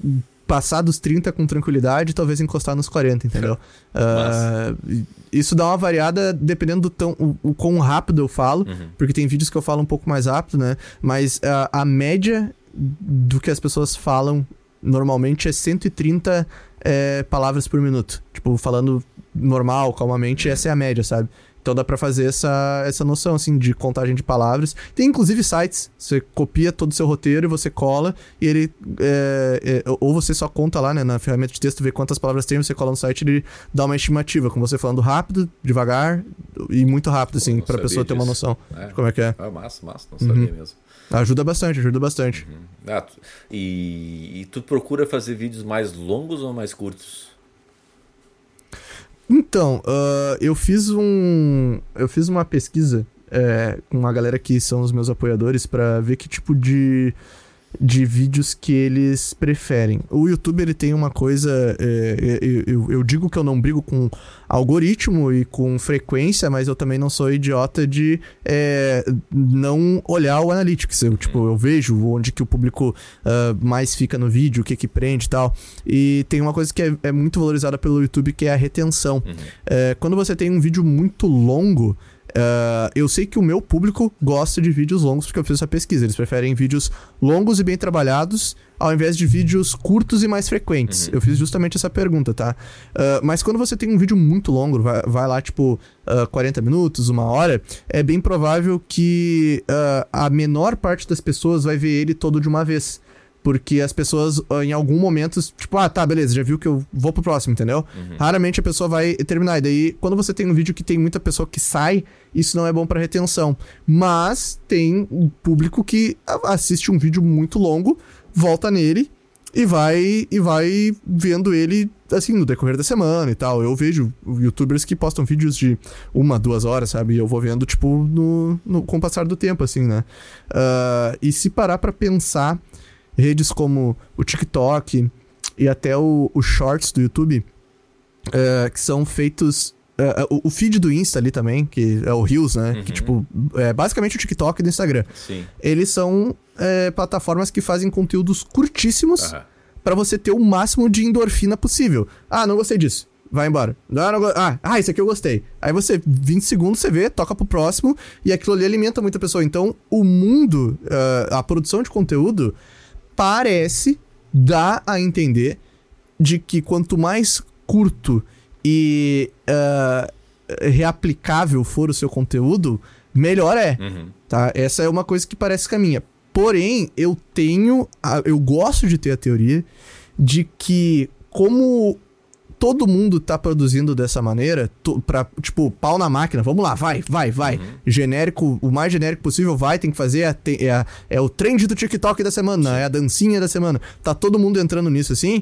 S2: passar dos 30 com tranquilidade e talvez encostar nos 40, entendeu? <laughs> uh, isso dá uma variada dependendo do tão, o, o quão rápido eu falo, uhum. porque tem vídeos que eu falo um pouco mais rápido, né? Mas uh, a média do que as pessoas falam normalmente é 130 é, palavras por minuto. Tipo, falando normal, calmamente, essa é a média, sabe? Então dá pra fazer essa, essa noção, assim, de contagem de palavras. Tem inclusive sites, você copia todo o seu roteiro e você cola, e ele. É, é, ou você só conta lá, né, na ferramenta de texto, vê quantas palavras tem, você cola no site e ele dá uma estimativa, com você falando rápido, devagar e muito rápido, assim, Pô, pra pessoa disso. ter uma noção é. de como é que é.
S1: Ah, massa, massa, não sabia uhum. mesmo.
S2: Ajuda bastante, ajuda bastante.
S1: Uhum. Ah, e, e tu procura fazer vídeos mais longos ou mais curtos?
S2: Então, uh, eu fiz um. Eu fiz uma pesquisa é, com uma galera que são os meus apoiadores para ver que tipo de de vídeos que eles preferem. O YouTube ele tem uma coisa, é, eu, eu, digo que eu não brigo com algoritmo e com frequência, mas eu também não sou idiota de é, não olhar o analytics. Eu, tipo, eu vejo onde que o público uh, mais fica no vídeo, o que que prende e tal. E tem uma coisa que é, é muito valorizada pelo YouTube que é a retenção. Uhum. É, quando você tem um vídeo muito longo Uh, eu sei que o meu público gosta de vídeos longos porque eu fiz essa pesquisa. Eles preferem vídeos longos e bem trabalhados ao invés de vídeos curtos e mais frequentes. Uhum. Eu fiz justamente essa pergunta, tá? Uh, mas quando você tem um vídeo muito longo, vai, vai lá tipo uh, 40 minutos, uma hora, é bem provável que uh, a menor parte das pessoas vai ver ele todo de uma vez. Porque as pessoas, em algum momento, tipo, ah, tá, beleza, já viu que eu vou pro próximo, entendeu? Uhum. Raramente a pessoa vai terminar. E daí, quando você tem um vídeo que tem muita pessoa que sai, isso não é bom para retenção. Mas tem um público que assiste um vídeo muito longo, volta nele e vai e vai vendo ele assim no decorrer da semana e tal. Eu vejo youtubers que postam vídeos de uma, duas horas, sabe? E eu vou vendo, tipo, no, no com o passar do tempo, assim, né? Uh, e se parar para pensar redes como o TikTok e até o, o Shorts do YouTube, uh, que são feitos. Uh, o, feed do Insta ali também, que é o Reels, né? Uhum. Que, tipo, é basicamente o TikTok do Instagram.
S1: Sim.
S2: Eles são é, plataformas que fazem conteúdos curtíssimos uhum. para você ter o máximo de endorfina possível. Ah, não gostei disso vai embora. Não, não, ah, ah, isso aqui eu gostei. Aí você, 20 segundos, você vê, toca pro próximo, e aquilo ali alimenta muita pessoa. Então, o mundo, uh, a produção de conteúdo, parece dar a entender de que quanto mais curto e uh, reaplicável for o seu conteúdo, melhor é. Uhum. Tá? Essa é uma coisa que parece caminha. Porém, eu tenho. A, eu gosto de ter a teoria de que, como todo mundo tá produzindo dessa maneira, to, pra, tipo, pau na máquina, vamos lá, vai, vai, vai. Uhum. Genérico, o mais genérico possível, vai, tem que fazer, é, é, é o trend do TikTok da semana, Sim. é a dancinha da semana. Tá todo mundo entrando nisso assim.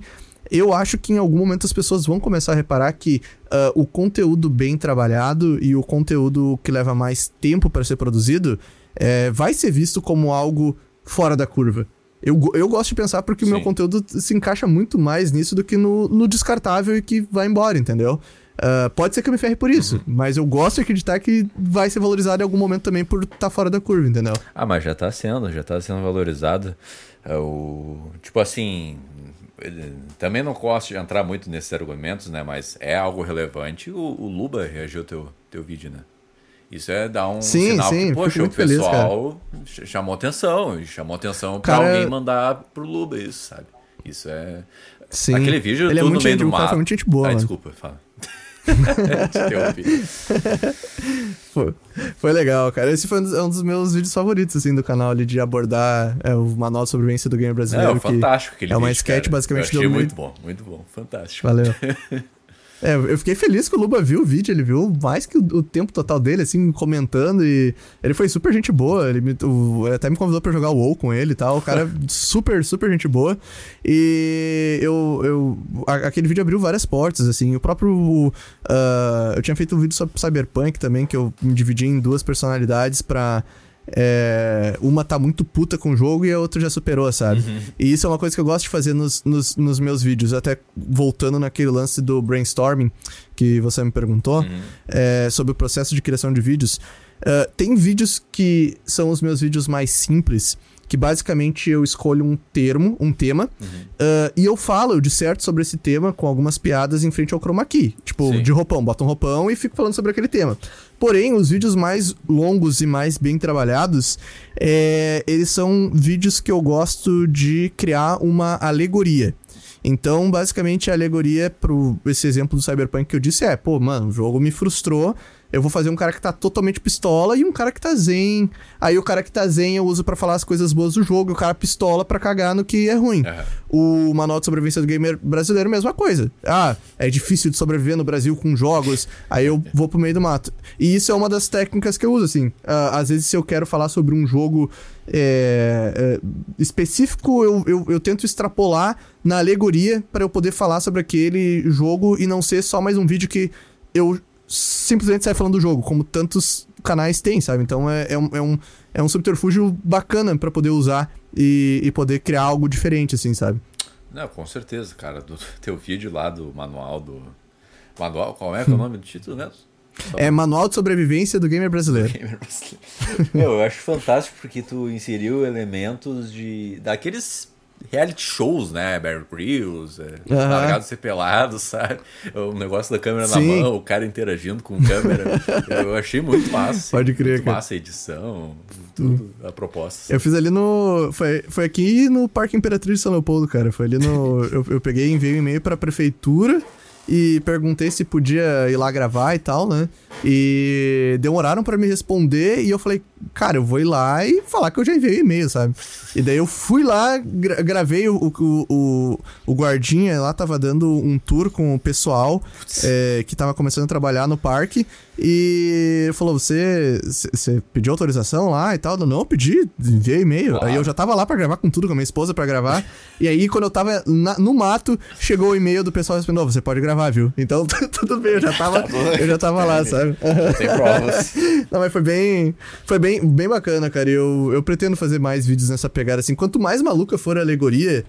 S2: Eu acho que em algum momento as pessoas vão começar a reparar que uh, o conteúdo bem trabalhado e o conteúdo que leva mais tempo para ser produzido é, vai ser visto como algo fora da curva. Eu, eu gosto de pensar porque Sim. o meu conteúdo se encaixa muito mais nisso do que no, no descartável e que vai embora, entendeu? Uh, pode ser que eu me ferre por isso, uhum. mas eu gosto de acreditar que vai ser valorizado em algum momento também por estar tá fora da curva, entendeu?
S1: Ah, mas já tá sendo, já tá sendo valorizado. É o, tipo assim, também não gosto de entrar muito nesses argumentos, né? Mas é algo relevante. O, o Luba reagiu ao teu, teu vídeo, né? Isso é dar um
S2: sim,
S1: sinal
S2: sim,
S1: que, poxa, o pessoal feliz, chamou atenção. Chamou atenção pra cara... alguém mandar pro Luba isso, sabe? Isso é...
S2: Sim.
S1: Aquele vídeo
S2: Ele é
S1: tudo
S2: é muito
S1: no meio do
S2: mato. Foi muito gente boa,
S1: ah,
S2: mano.
S1: desculpa, fala. <laughs>
S2: foi, <laughs> foi legal, cara. Esse foi um dos meus vídeos favoritos, assim, do canal ali, de abordar é, o manual de sobrevivência do game brasileiro. É,
S1: fantástico aquele
S2: É uma
S1: vídeo,
S2: sketch,
S1: cara.
S2: basicamente,
S1: Eu achei do muito bom, muito bom. Fantástico.
S2: Valeu. <laughs> É, eu fiquei feliz que o Luba viu o vídeo, ele viu mais que o, o, tempo total dele, assim, comentando e ele foi super gente boa, ele me, o, até me convidou para jogar o WoW com ele e tal, o cara <laughs> super, super gente boa. E eu, eu a, aquele vídeo abriu várias portas, assim, o próprio, uh, eu tinha feito um vídeo sobre Cyberpunk também, que eu me dividi em duas personalidades para é, uma tá muito puta com o jogo e a outra já superou, sabe? Uhum. E isso é uma coisa que eu gosto de fazer nos, nos, nos, meus vídeos. Até voltando naquele lance do brainstorming que você me perguntou, uhum. é, sobre o processo de criação de vídeos. Uh, tem vídeos que são os meus vídeos mais simples, que basicamente eu escolho um termo, um tema, uhum. uh, e eu falo, eu disserto sobre esse tema com algumas piadas em frente ao chroma key. Tipo, Sim. de roupão, boto um roupão e fico falando sobre aquele tema. Porém, os vídeos mais longos e mais bem trabalhados, é, eles são vídeos que eu gosto de criar uma alegoria. Então, basicamente, a alegoria para esse exemplo do Cyberpunk que eu disse é, pô, mano, o jogo me frustrou, eu vou fazer um cara que tá totalmente pistola e um cara que tá zen. Aí o cara que tá zen eu uso para falar as coisas boas do jogo, e o cara pistola para cagar no que é ruim. Uhum. O manual de sobrevivência do gamer brasileiro, mesma coisa. Ah, é difícil de sobreviver no Brasil com jogos, aí eu vou pro meio do mato. E isso é uma das técnicas que eu uso, assim. Uh, às vezes, se eu quero falar sobre um jogo é, é, específico, eu, eu, eu, tento extrapolar na alegoria para eu poder falar sobre aquele jogo e não ser só mais um vídeo que eu simplesmente sai falando do jogo, como tantos canais têm, sabe? Então é, é, um, é, um, é um subterfúgio bacana para poder usar e, e poder criar algo diferente, assim, sabe?
S1: Não, com certeza, cara. Do <laughs> teu vídeo lá do manual do. Manual, qual é, é o nome do título mesmo?
S2: É Manual de Sobrevivência do Gamer Brasileiro. <laughs> Gamer
S1: brasileiro. Meu, eu acho fantástico porque tu inseriu elementos de. daqueles reality shows, né? Bear Grylls, é, Ser Pelado, <laughs> sabe? O negócio da câmera
S2: Sim.
S1: na mão, o cara interagindo com câmera. <laughs> eu achei muito massa.
S2: Pode crer,
S1: muito
S2: cara.
S1: massa a edição, tudo, a proposta.
S2: Eu fiz ali no. Foi, foi aqui no Parque Imperatriz de São Leopoldo, cara. Foi ali no. eu, eu peguei e enviei um e-mail pra prefeitura e perguntei se podia ir lá gravar e tal, né? E demoraram pra me responder e eu falei, cara, eu vou ir lá e falar que eu já enviei o e-mail, sabe? E daí eu fui lá, gra- gravei o, o, o, o guardinha lá, tava dando um tour com o pessoal é, que tava começando a trabalhar no parque e falou: Você, você pediu autorização lá e tal? Eu, Não, eu pedi, enviei e-mail.
S1: Claro.
S2: Aí eu já tava lá pra gravar com tudo, com a minha esposa pra gravar. e aí, quando eu tava na- no mato, chegou o e-mail do pessoal respondendo: "Ó, Você pode gravar, viu? Então <laughs> tudo bem, eu já tava, eu já tava lá, sabe?
S1: Tem provas. <laughs>
S2: Não, mas foi bem. Foi bem, bem bacana, cara. Eu, eu pretendo fazer mais vídeos nessa pegada, assim. Quanto mais maluca for a alegoria,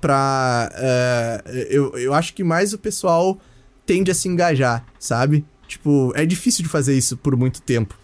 S2: pra. eh, eu, eu acho que mais o pessoal tende a se engajar, sabe? Tipo, é difícil de fazer isso por muito tempo.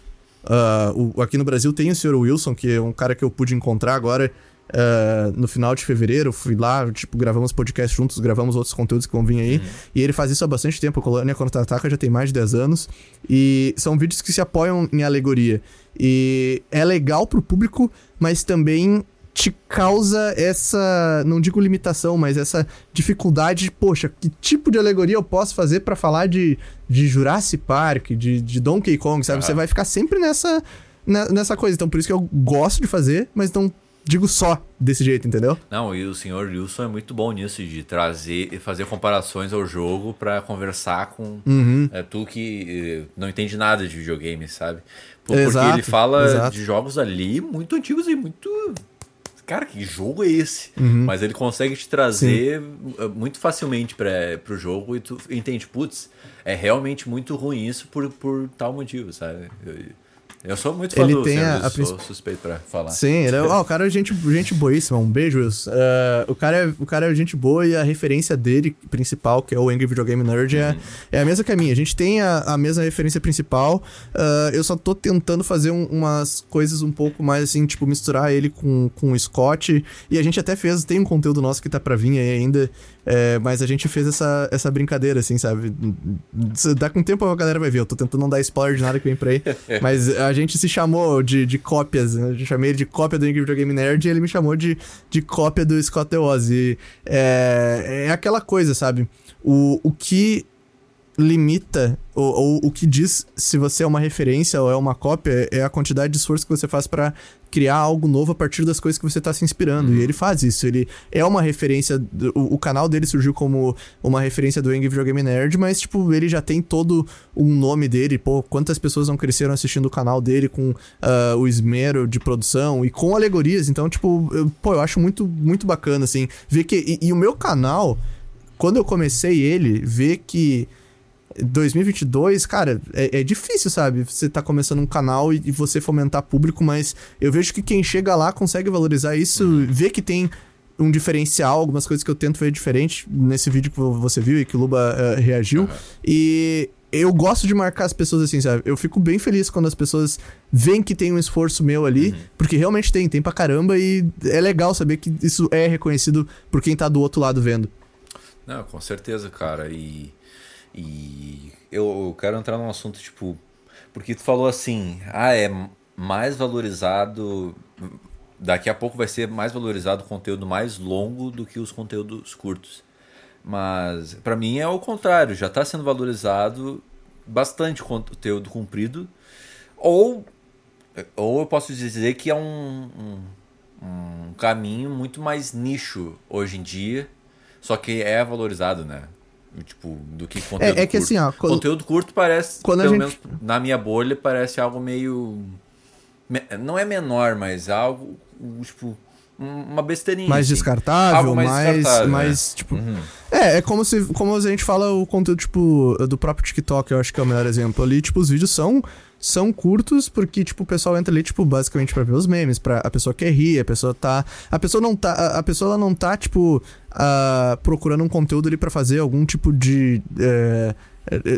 S2: Ah, o- aqui no Brasil tem o Sr. Wilson, que é um cara que eu pude encontrar agora ah, no final de fevereiro. Fui lá, tipo, gravamos podcast juntos, gravamos outros conteúdos que vão vir aí. E ele faz isso há bastante tempo. A Colônia Contra-Ataca já tem mais de 10 anos. E são vídeos que se apoiam em alegoria. E é legal pro público, mas também te causa essa, não digo limitação, mas essa dificuldade de, poxa, que tipo de alegoria eu posso fazer pra falar de, de Jurassic Park, de, de Donkey Kong, sabe?
S1: Aham.
S2: Você vai ficar sempre nessa, ne- nessa coisa. Então por isso que eu gosto de fazer, mas não digo só desse jeito, entendeu?
S1: Não, e o senhor Wilson é muito bom nisso, de trazer e fazer comparações ao jogo pra conversar com
S2: Uhum.
S1: é, tu que eh, não entende nada de videogame, sabe? Por- Porque
S2: Exato,
S1: ele fala
S2: exato.
S1: de jogos ali muito antigos e muito. Cara, que jogo é esse?
S2: Uhum.
S1: Mas ele consegue te trazer eh, muito facilmente para pro jogo e tu entende, putz, é realmente muito ruim isso por, por tal motivo, sabe? Eu, eu sou muito fã
S2: Ele
S1: do
S2: tem
S1: Senhor
S2: a- a
S1: sou suspeito pra falar.
S2: Sim, ele é, ó, o cara é gente, gente boíssima, um beijo, Wilson. Ah, o, cara é, o cara é gente boa e a referência dele principal, que é o Angry Video Game Nerd, é, é a mesma que a minha. A gente tem a, a mesma referência principal, ah, eu só tô tentando fazer um- umas coisas um pouco mais assim, tipo, misturar ele com, com o Scott. E a gente até fez, tem um conteúdo nosso que tá pra vir aí ainda, é, mas a gente fez essa, essa brincadeira, assim, sabe? Dá com o tempo a galera vai ver, eu tô tentando não dar spoiler de nada que vem por aí, <laughs> mas a gente se chamou de, de cópias, né? eu chamei ele de cópia do Angry Video Game Nerd e ele me chamou de, de cópia do Scott The Oz. E é, é aquela coisa, sabe? O, o que limita, ou, ou o que diz se você é uma referência ou é uma cópia, é a quantidade de esforço que você faz pra criar algo novo a partir das coisas que você tá se inspirando. E ele faz isso. Ele é uma referência. do- O, canal dele surgiu como uma referência do Angry Video Game Nerd, mas, tipo, ele já tem todo um nome dele. Pô, quantas pessoas não cresceram assistindo o canal dele com ah, o esmero de produção e com alegorias. Então, tipo, eu, pô, eu acho muito, muito bacana, assim, ver que. E, e o meu canal, quando eu comecei ele, ver que. 2022, cara, é, é difícil, sabe? Você tá começando um canal e, e você fomentar público, mas eu vejo que quem chega lá consegue valorizar isso, vê que tem um diferencial, algumas coisas que eu tento ver diferente nesse vídeo que você viu e que o Luba eh, reagiu. E eu gosto de marcar as pessoas assim, sabe? Eu fico bem feliz quando as pessoas veem que tem um esforço meu ali, porque realmente tem, tem pra caramba e é legal saber que isso é reconhecido por quem tá do outro lado vendo.
S1: Não, com certeza, cara. E, e eu quero entrar num assunto, tipo. Porque tu falou assim, ah, é mais valorizado. Daqui a pouco vai ser mais valorizado o conteúdo mais longo do que os conteúdos curtos. Mas pra mim é o contrário, já tá sendo valorizado bastante conteúdo comprido. Ou, ou eu posso dizer que é um, um, um caminho muito mais nicho hoje em dia. Só que é valorizado, né? Tipo, do que conteúdo
S2: É, é que
S1: curto.
S2: assim, ó, quando-
S1: Conteúdo curto parece,
S2: quando a
S1: pelo
S2: gente-
S1: menos na minha bolha, parece algo meio... me- Não é menor, mas algo, tipo, um- uma besteirinha.
S2: mais
S1: assim.
S2: descartável,
S1: Algo mais
S2: mais,
S1: descartável,
S2: mais
S1: né?
S2: tipo,
S1: Uhum.
S2: é, é como se como a gente fala o conteúdo tipo do próprio TikTok, eu acho que é o melhor exemplo ali, tipo, os vídeos são são curtos porque tipo o pessoal entra ali tipo basicamente pra ver os memes, para a pessoa quer rir, a pessoa tá a pessoa não tá a, a pessoa ela não tá tipo ah, procurando um conteúdo ali pra fazer algum tipo de é,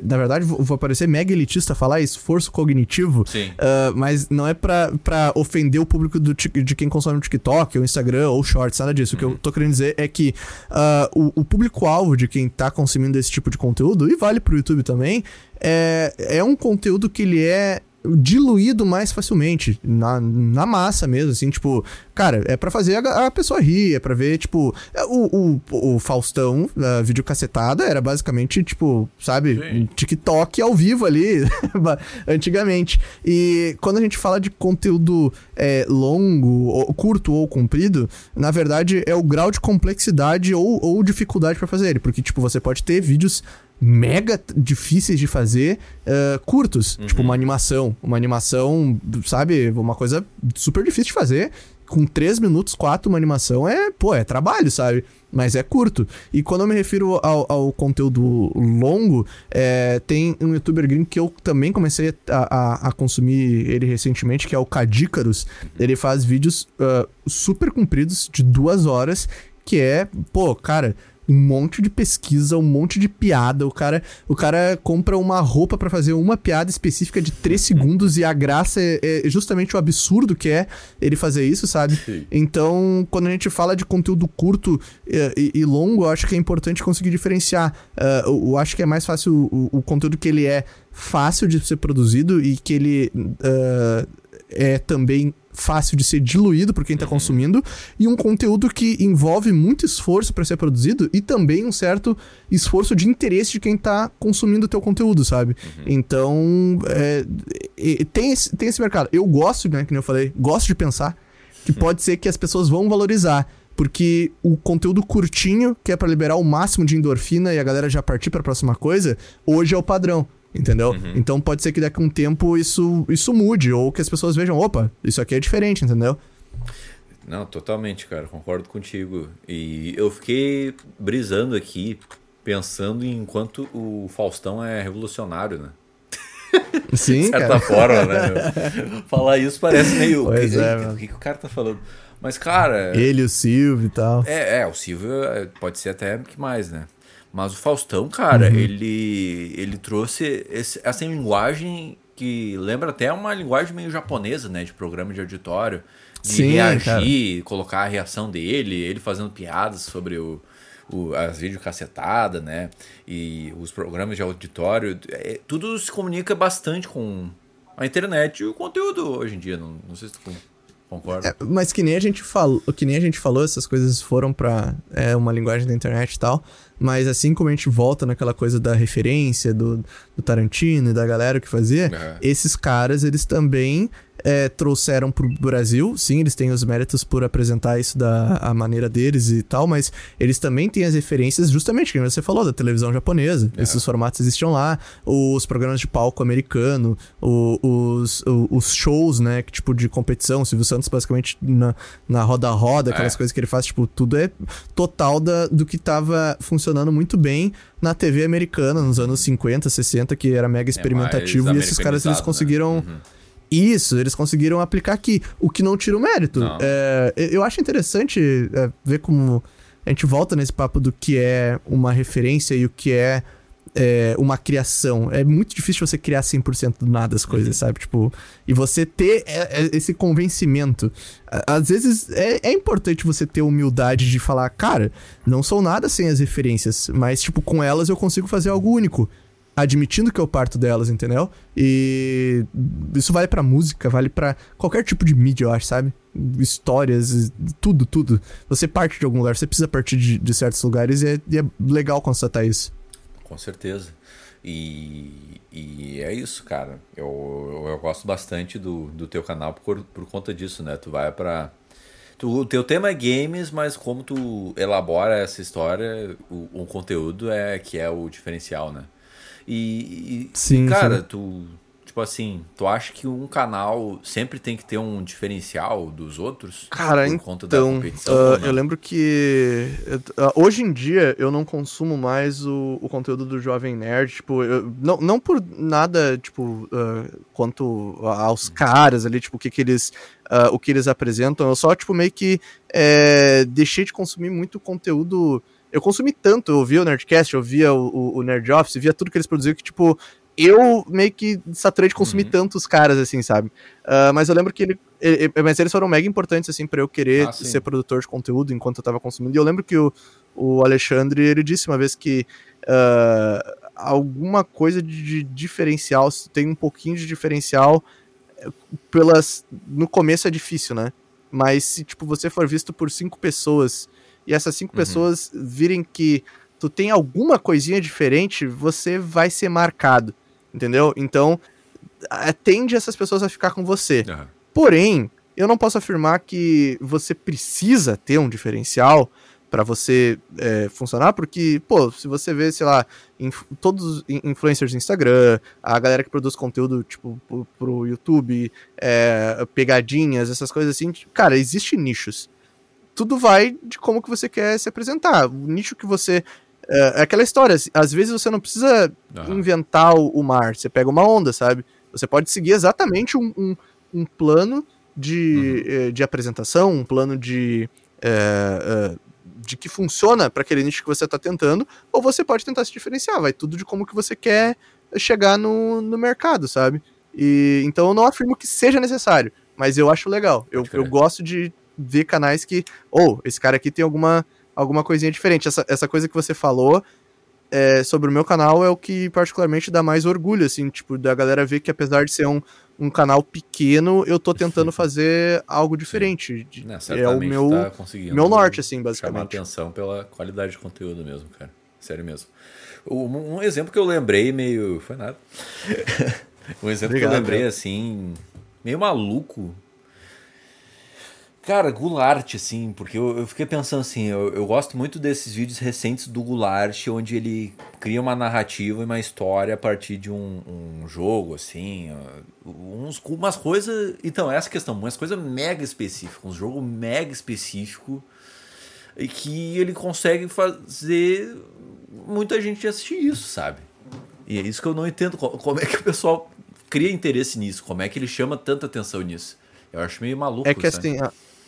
S2: na verdade, vou, parecer mega elitista falar esforço cognitivo, uh, mas não é pra, pra ofender o público do, de quem consome o TikTok, ou Instagram, ou Shorts, nada disso. Uhum. O que eu tô querendo dizer é que uh, o, o público-alvo de quem tá consumindo esse tipo de conteúdo, e vale pro YouTube também, é, é um conteúdo que ele é diluído mais facilmente, na, na massa mesmo, assim, tipo, cara, é para fazer a, a, pessoa rir, é pra ver, tipo, é, o, o, o Faustão, a videocassetada, era basicamente, tipo, sabe, Sim. TikTok ao vivo ali, <laughs> antigamente. E quando a gente fala de conteúdo é, longo, ou, curto ou comprido, na verdade é o grau de complexidade ou, ou dificuldade para fazer ele, porque, tipo, você pode ter vídeos mega difíceis de fazer, uh, curtos. Uhum. Tipo, uma animação. Uma animação, sabe? Uma coisa super difícil de fazer. Com 3 minutos, 4, uma animação é, pô, é trabalho, sabe? Mas é curto. E quando eu me refiro ao, ao conteúdo longo, é, tem um youtuber gringo que eu também comecei a, a, a, consumir ele recentemente, que é o Cadícaros. Ele faz vídeos uh, super compridos, de duas horas, que é, pô, cara um monte de pesquisa, um monte de piada. O cara, o cara compra uma roupa para fazer uma piada específica de 3 <laughs> segundos e a graça é, é, justamente o absurdo que é ele fazer isso, sabe? Sim. Então, quando a gente fala de conteúdo curto e, e, e longo, eu acho que é importante conseguir diferenciar. Uh, eu, eu, acho que é mais fácil o, o, conteúdo que ele é fácil de ser produzido e que ele uh, é também fácil de ser diluído por quem está uhum. consumindo e um conteúdo que envolve muito esforço para ser produzido e também um certo esforço de interesse de quem está consumindo o teu conteúdo, sabe? Uhum. Então, é, tem, esse, tem esse mercado. Eu gosto, né, que eu falei, gosto de pensar que uhum. pode ser que as pessoas vão valorizar. Porque o conteúdo curtinho, que é para liberar o máximo de endorfina e a galera já partir para a próxima coisa, hoje é o padrão entendeu? Uhum. Então pode ser que daqui a um tempo isso, isso mude, ou que as pessoas vejam, opa, isso aqui é diferente, entendeu?
S1: Não, totalmente, cara, concordo contigo. E eu fiquei brisando aqui, pensando em quanto o Faustão é revolucionário, né? <laughs>
S2: Sim,
S1: de certa
S2: cara.
S1: forma, né? <laughs> Falar isso parece meio. Pois que, é, o que, que o cara tá falando? Mas, cara.
S2: Ele, o Silvio e tal.
S1: É, é, o Silvio é, pode ser até que mais, né? Mas o Faustão, cara, uhum. ele, ele trouxe esse, essa linguagem que lembra até uma linguagem meio japonesa, né? De programa de auditório. De Sim, reagir, cara. colocar a reação dele, ele fazendo piadas sobre o, o, as videocassetadas, né? E os programas de auditório. É, tudo se comunica bastante com a internet e o conteúdo hoje em dia. Não, não sei se tu concorda.
S2: É, mas que nem a gente falou, que nem a gente falou, essas coisas foram para é, uma linguagem da internet e tal. Mas assim como a gente volta naquela coisa da referência do, do Tarantino e da galera que fazia, uhum. esses caras, eles também é, trouxeram pro Brasil. Sim, eles têm os méritos por apresentar isso da a maneira deles e tal, mas eles também têm as referências, justamente, como você falou, da televisão japonesa. É. Esses formatos existiam lá, os programas de palco americano, o, os, o, os shows, né, que, tipo, de competição. O Silvio Santos, basicamente, na, na roda-roda, aquelas é. coisas que ele faz, tipo, tudo é total da, do que tava funcionando muito bem na TV americana nos anos 50, 60, que era mega é experimentativo, é e esses caras eles né? conseguiram. Né? Uhum isso, eles conseguiram aplicar aqui, o que não tira o mérito. É, eu acho interessante é, ver como a gente volta nesse papo do que é uma referência e o que é, é uma criação. É muito difícil você criar 100% do nada as coisas, uhum. sabe? Tipo, e você ter é, é, esse convencimento. Às vezes é, é importante você ter humildade de falar, cara, não sou nada sem as referências, mas, tipo, com elas eu consigo fazer algo único admitindo que eu parto delas, entendeu? E isso vale para música, vale para qualquer tipo de mídia, eu acho, sabe? Histórias, tudo, tudo. Você parte de algum lugar, você precisa partir de, de certos lugares e é, e é, legal constatar isso.
S1: Com certeza. E, e é isso, cara. Eu, eu, eu gosto bastante do, do teu canal por, por conta disso, né? Tu vai para Tu, o teu tema é games, mas como tu elabora essa história, o, o conteúdo é que é o diferencial, né? E, e
S2: sim,
S1: cara,
S2: sim.
S1: tu. Tipo assim, tu acha que um canal sempre tem que ter um diferencial dos outros?
S2: Cara, então, uh, eu lembro que uh, hoje em dia eu não consumo mais o, o conteúdo do Jovem Nerd, tipo, eu, não, não por nada, tipo, uh, quanto aos caras ali, tipo, o que que eles, o que eles apresentam, eu só, tipo, meio que é, deixei de consumir muito conteúdo eu consumi tanto, eu via o Nerdcast, eu via o, o, o Nerd Office, via tudo que eles produziam, que, tipo, eu meio que saturei de consumir uhum. tantos caras, assim, sabe? Uh, mas eu lembro que ele, ele, Mas eles foram mega importantes, assim, pra eu querer ah, ser produtor de conteúdo enquanto eu tava consumindo. E eu lembro que o, o Alexandre, ele disse uma vez que uh, alguma coisa de, de diferencial, se tem um pouquinho de diferencial, pelas. No começo é difícil, né? Mas se, tipo, você for visto por cinco pessoas e essas cinco uhum. pessoas virem que tu tem alguma coisinha diferente, você vai ser marcado entendeu? Então, tende essas pessoas a ficar com você. Uhum. Porém, eu não posso afirmar que você precisa ter um diferencial para você é, funcionar, porque, pô, se você vê, sei lá, inf todos os influencers do Instagram, a galera que produz conteúdo, tipo, pro, pro YouTube, é, pegadinhas, essas coisas assim, cara, existe nichos. Tudo vai de como que você quer se apresentar. O nicho que você é, é, aquela história, às vezes você não precisa uhum. inventar o, o, mar, você pega uma onda, sabe? Você pode seguir exatamente um, um, um plano de, uhum. Eh, de apresentação, um plano de, é, de que funciona para aquele nicho que você está tentando, ou você pode tentar se diferenciar, vai tudo de como que você quer chegar no, no mercado, sabe? E, então eu não afirmo que seja necessário, mas eu acho legal. Eu, eu gosto de ver canais que, ou oh, esse cara aqui tem alguma alguma coisinha diferente. Essa, essa coisa que você falou é, sobre o meu canal é o que particularmente dá mais orgulho, assim, tipo, da galera ver que apesar de ser um, um canal pequeno, eu tô tentando fazer algo diferente. De,
S1: Não, é o
S2: meu,
S1: tá
S2: meu norte, assim, basicamente.
S1: Chamar atenção pela qualidade de conteúdo mesmo, cara. Sério mesmo. Um, um exemplo que eu lembrei meio... Foi nada. <laughs> um exemplo Obrigado, que eu lembrei, cara. assim, meio maluco, Cara, Goulart, assim, porque eu, eu fiquei pensando assim, eu, eu, gosto muito desses vídeos recentes do Goulart, onde ele cria uma narrativa e uma história a partir de um, um jogo, assim, uns, umas coisas. Então, essa questão, umas coisas mega específicas, um jogo mega específico, e que ele consegue fazer muita gente assistir isso, sabe? E é isso que eu não entendo, como é que o pessoal cria interesse nisso, como é que ele chama tanta atenção nisso. Eu acho meio maluco.
S2: É que assim,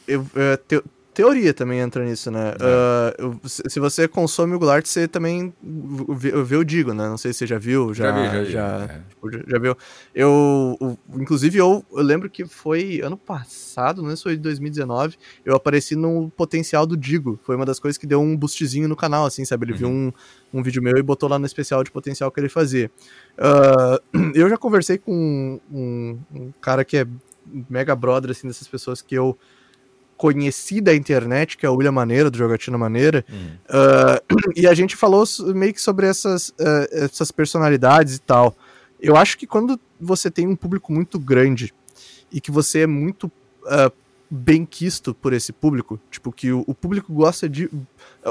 S2: eu, é, te, teoria também entra nisso, né? É. Uh, se você consome o Goulart, você também vê, vê, o Digo, né? Não sei se você já viu, já, já, vi, já, já, é. tipo, já, viu. Eu, inclusive, eu, eu, lembro que foi ano passado, não sei se foi 2019, eu apareci no potencial do Digo. Foi uma das coisas que deu um boostzinho no canal, assim, sabe? Ele uhum. viu um, um vídeo meu e botou lá no especial de potencial que ele fazia. Uh, <clears throat> eu já conversei com um, um cara que é mega brother, assim, dessas pessoas que eu conheci da internet, que é o William Maneira, do Jogatina Maneira, uhum. uh, <clears throat> e a gente falou meio que sobre essas, uh, essas personalidades e tal. Eu acho que quando você tem um público muito grande e que você é muito uh, bem quisto por esse público, tipo, que o, o, público gosta de.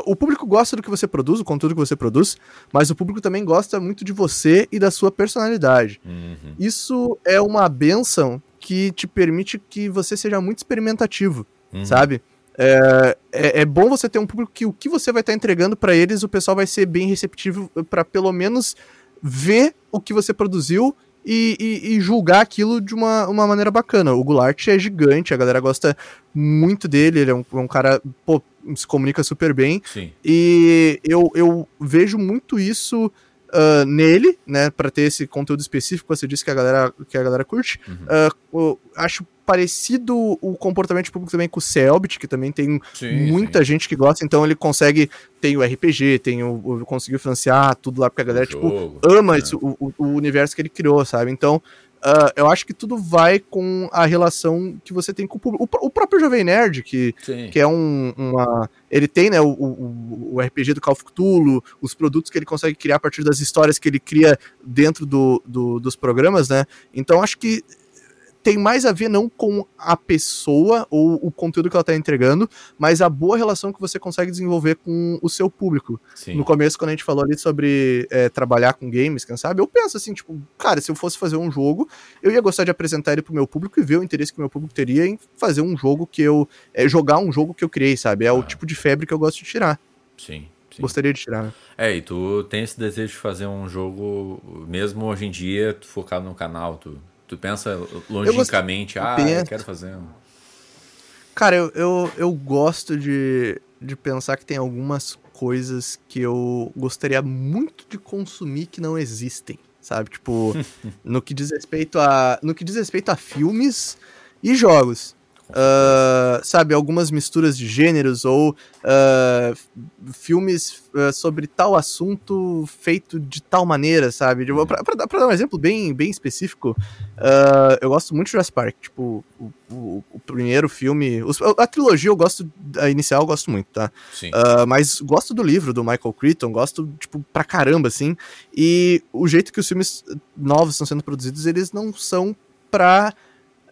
S2: O público gosta do que você produz, o conteúdo que você produz, mas o público também gosta muito de você e da sua personalidade. Uhum. Isso é uma benção que te permite que você seja muito experimentativo uhum. sabe? É, é, é, bom você ter um público que o que você vai estar tá entregando para eles, o pessoal vai ser bem receptivo para pelo menos ver o que você produziu e, e, e, julgar aquilo de uma, uma maneira bacana. O Goulart é gigante, a galera gosta muito dele, ele é um, é um cara, pô, se comunica super bem.
S1: Sim.
S2: E eu, eu vejo muito isso uh, nele, né, para ter esse conteúdo específico, você disse que a galera, que a galera curte. Uhum. Uh, acho parecido o comportamento público também com o Selbit, que também tem sim, muita sim. gente que gosta, então ele consegue, tem o RPG, tem o, o conseguiu financiar tudo lá, porque a galera, tipo, jogo, ama é. esse, o, o, universo que ele criou, sabe? Então, Uh, eu acho que tudo vai com a relação que você tem com o público. O, o próprio Jovem Nerd, que, que é um, uma. Ele tem, né, o, o, o, RPG do Call of Cthulhu, os produtos que ele consegue criar a partir das histórias que ele cria dentro do, do dos programas, né? Então acho que tem mais a ver não com a pessoa ou o conteúdo que ela está entregando, mas a boa relação que você consegue desenvolver com o seu público. Sim. No começo, quando a gente falou ali sobre é, trabalhar com games, quem sabe, eu penso assim, tipo, cara, se eu fosse fazer um jogo, eu ia gostar de apresentar ele pro meu público e ver o interesse que o meu público teria em fazer um jogo que eu. É, jogar um jogo que eu criei, sabe? É ah. o tipo de febre que eu gosto de tirar.
S1: Sim. Sim.
S2: Gostaria de tirar. Né?
S1: É, e tu tem esse desejo de fazer um jogo, mesmo hoje em dia, focado no canal, tu Tu pensa logicamente, eu ah, eu quero fazer.
S2: Cara, eu, eu, eu gosto de, de pensar que tem algumas coisas que eu gostaria muito de consumir que não existem, sabe? Tipo, <laughs> no que diz respeito a, no que diz respeito a filmes e jogos. Uh, sabe, algumas misturas de gêneros ou uh, filmes uh, sobre tal assunto feito de tal maneira, sabe? Tipo, pra, pra, pra dar um exemplo bem, bem específico, eu gosto muito de Jurassic Park. Tipo, o, o, o primeiro filme. Os, a trilogia eu gosto. A inicial eu gosto muito, tá?
S1: Sim.
S2: mas gosto do livro do Michael Crichton, gosto, tipo, pra caramba, assim. E o jeito que os filmes novos estão sendo produzidos, eles não são pra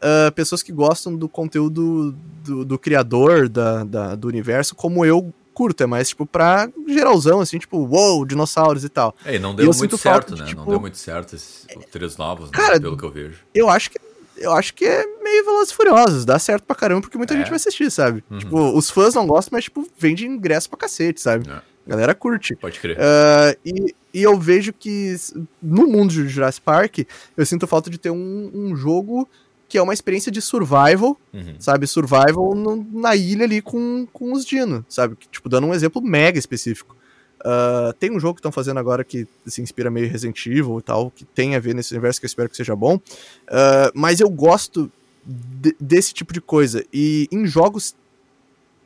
S2: uh, pessoas que gostam do conteúdo do, do criador da, da, do universo, como eu curto, é mais, tipo, pra geralzão, assim, tipo, wow, dinossauros e tal.
S1: É, e não deu e muito certo, falta, né? De, tipo... Não deu muito certo esses três novos, né?
S2: Cara,
S1: pelo que eu vejo.
S2: Eu acho que eu acho que é meio Velozes Furiosos, dá certo pra caramba, porque muita é. gente vai assistir, sabe? Uhum. Tipo, os fãs não gostam, mas, tipo, vende ingresso pra cacete, sabe? É. A galera curte.
S1: Pode crer.
S2: Uh, e, e eu vejo que no mundo de Jurassic Park, eu sinto falta de ter um, um jogo que é uma experiência de survival, uhum. sabe? Survival no, na ilha ali com, com os Dino, sabe? Tipo, dando um exemplo mega específico. Uh, tem um jogo que estão fazendo agora que se inspira meio Resident Evil e tal, que tem a ver nesse universo que eu espero que seja bom. Uh, mas eu gosto de, desse tipo de coisa. E em jogos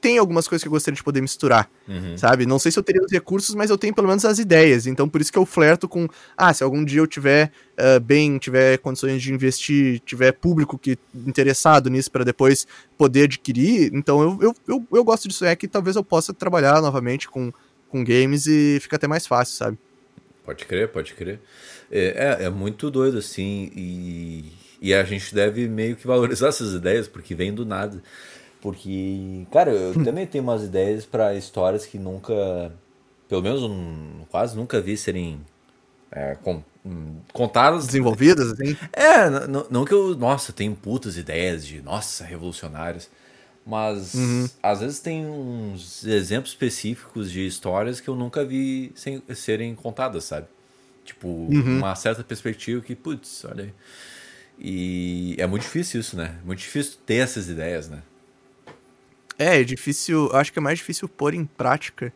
S2: tem algumas coisas que eu gostaria de poder misturar, uhum. sabe? Não sei se eu teria os recursos, mas eu tenho pelo menos as ideias. Então, por isso que eu flerto com, ah, se algum dia eu tiver uh, bem, tiver condições de investir, tiver público que interessado nisso para depois poder adquirir, então eu, eu, eu, eu gosto disso, é que talvez eu possa trabalhar novamente com, com games e fica até mais fácil, sabe?
S1: Pode crer, pode crer. É, é, é muito doido, assim, e, e a gente deve meio que valorizar essas ideias, porque vem do nada. Porque, cara, eu hum. também tenho umas ideias para histórias que nunca, pelo menos um, quase nunca vi serem é, com, hum, contadas.
S2: Desenvolvidas, assim?
S1: É, não, não que eu, nossa, tenho putas ideias de, nossa, revolucionárias. Mas uhum. às vezes tem uns exemplos específicos de histórias que eu nunca vi sem, serem contadas, sabe? Tipo, uhum. uma certa perspectiva que, putz, olha aí. E é muito difícil isso, né? Muito difícil ter essas ideias, né?
S2: É, é difícil. Acho que é mais difícil pôr em prática.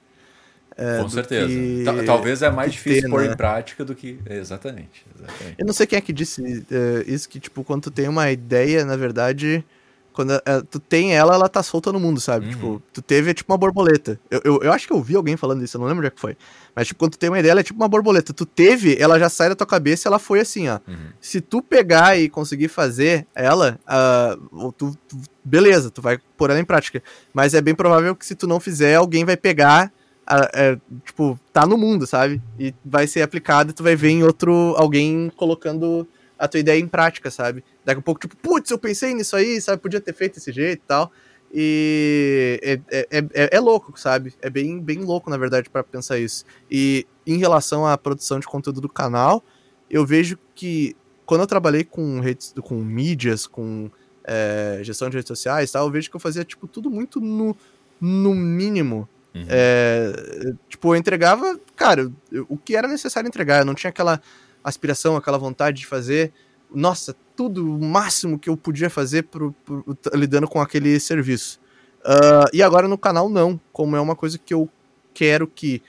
S1: É, Com certeza. Que... Talvez é mais difícil ter, pôr né? em prática do que. Exatamente, exatamente.
S2: Eu não sei quem é que disse uh, isso, que, tipo, quando tu tem uma ideia, na verdade, quando uh, tu tem ela, ela tá solta no mundo, sabe? Uhum. Tipo, tu teve é tipo uma borboleta. Eu, eu, eu, acho que eu vi alguém falando isso, eu não lembro onde é que foi. Mas, tipo, quando tu tem uma ideia, ela é tipo uma borboleta. Tu teve, ela já sai da tua cabeça e ela foi assim, ó. Uhum. Se tu pegar e conseguir fazer ela, uh, tu, tu, beleza, tu vai pôr ela em prática. Mas é bem provável que se tu não fizer, alguém vai pegar. Uh, tipo, tá no mundo, sabe? E vai ser aplicado e tu vai ver em outro. alguém colocando a tua ideia em prática, sabe? Daqui a pouco, tipo, putz, eu pensei nisso aí, sabe? Podia ter feito desse jeito e tal. E é, é, é, é, louco, sabe? É bem, bem louco, na verdade, para pensar isso. E em relação à produção de conteúdo do canal, eu vejo que quando eu trabalhei com redes, com mídias, com é, gestão de redes sociais tal, eu vejo que eu fazia, tipo, tudo muito no, no mínimo. Uhum. É, tipo, eu entregava, cara, o que era necessário entregar. Eu não tinha aquela aspiração, aquela vontade de fazer, nossa, tudo o máximo que eu podia fazer pro, pro, lidando com aquele serviço. Uh, e agora no canal não, como é uma coisa que eu quero que,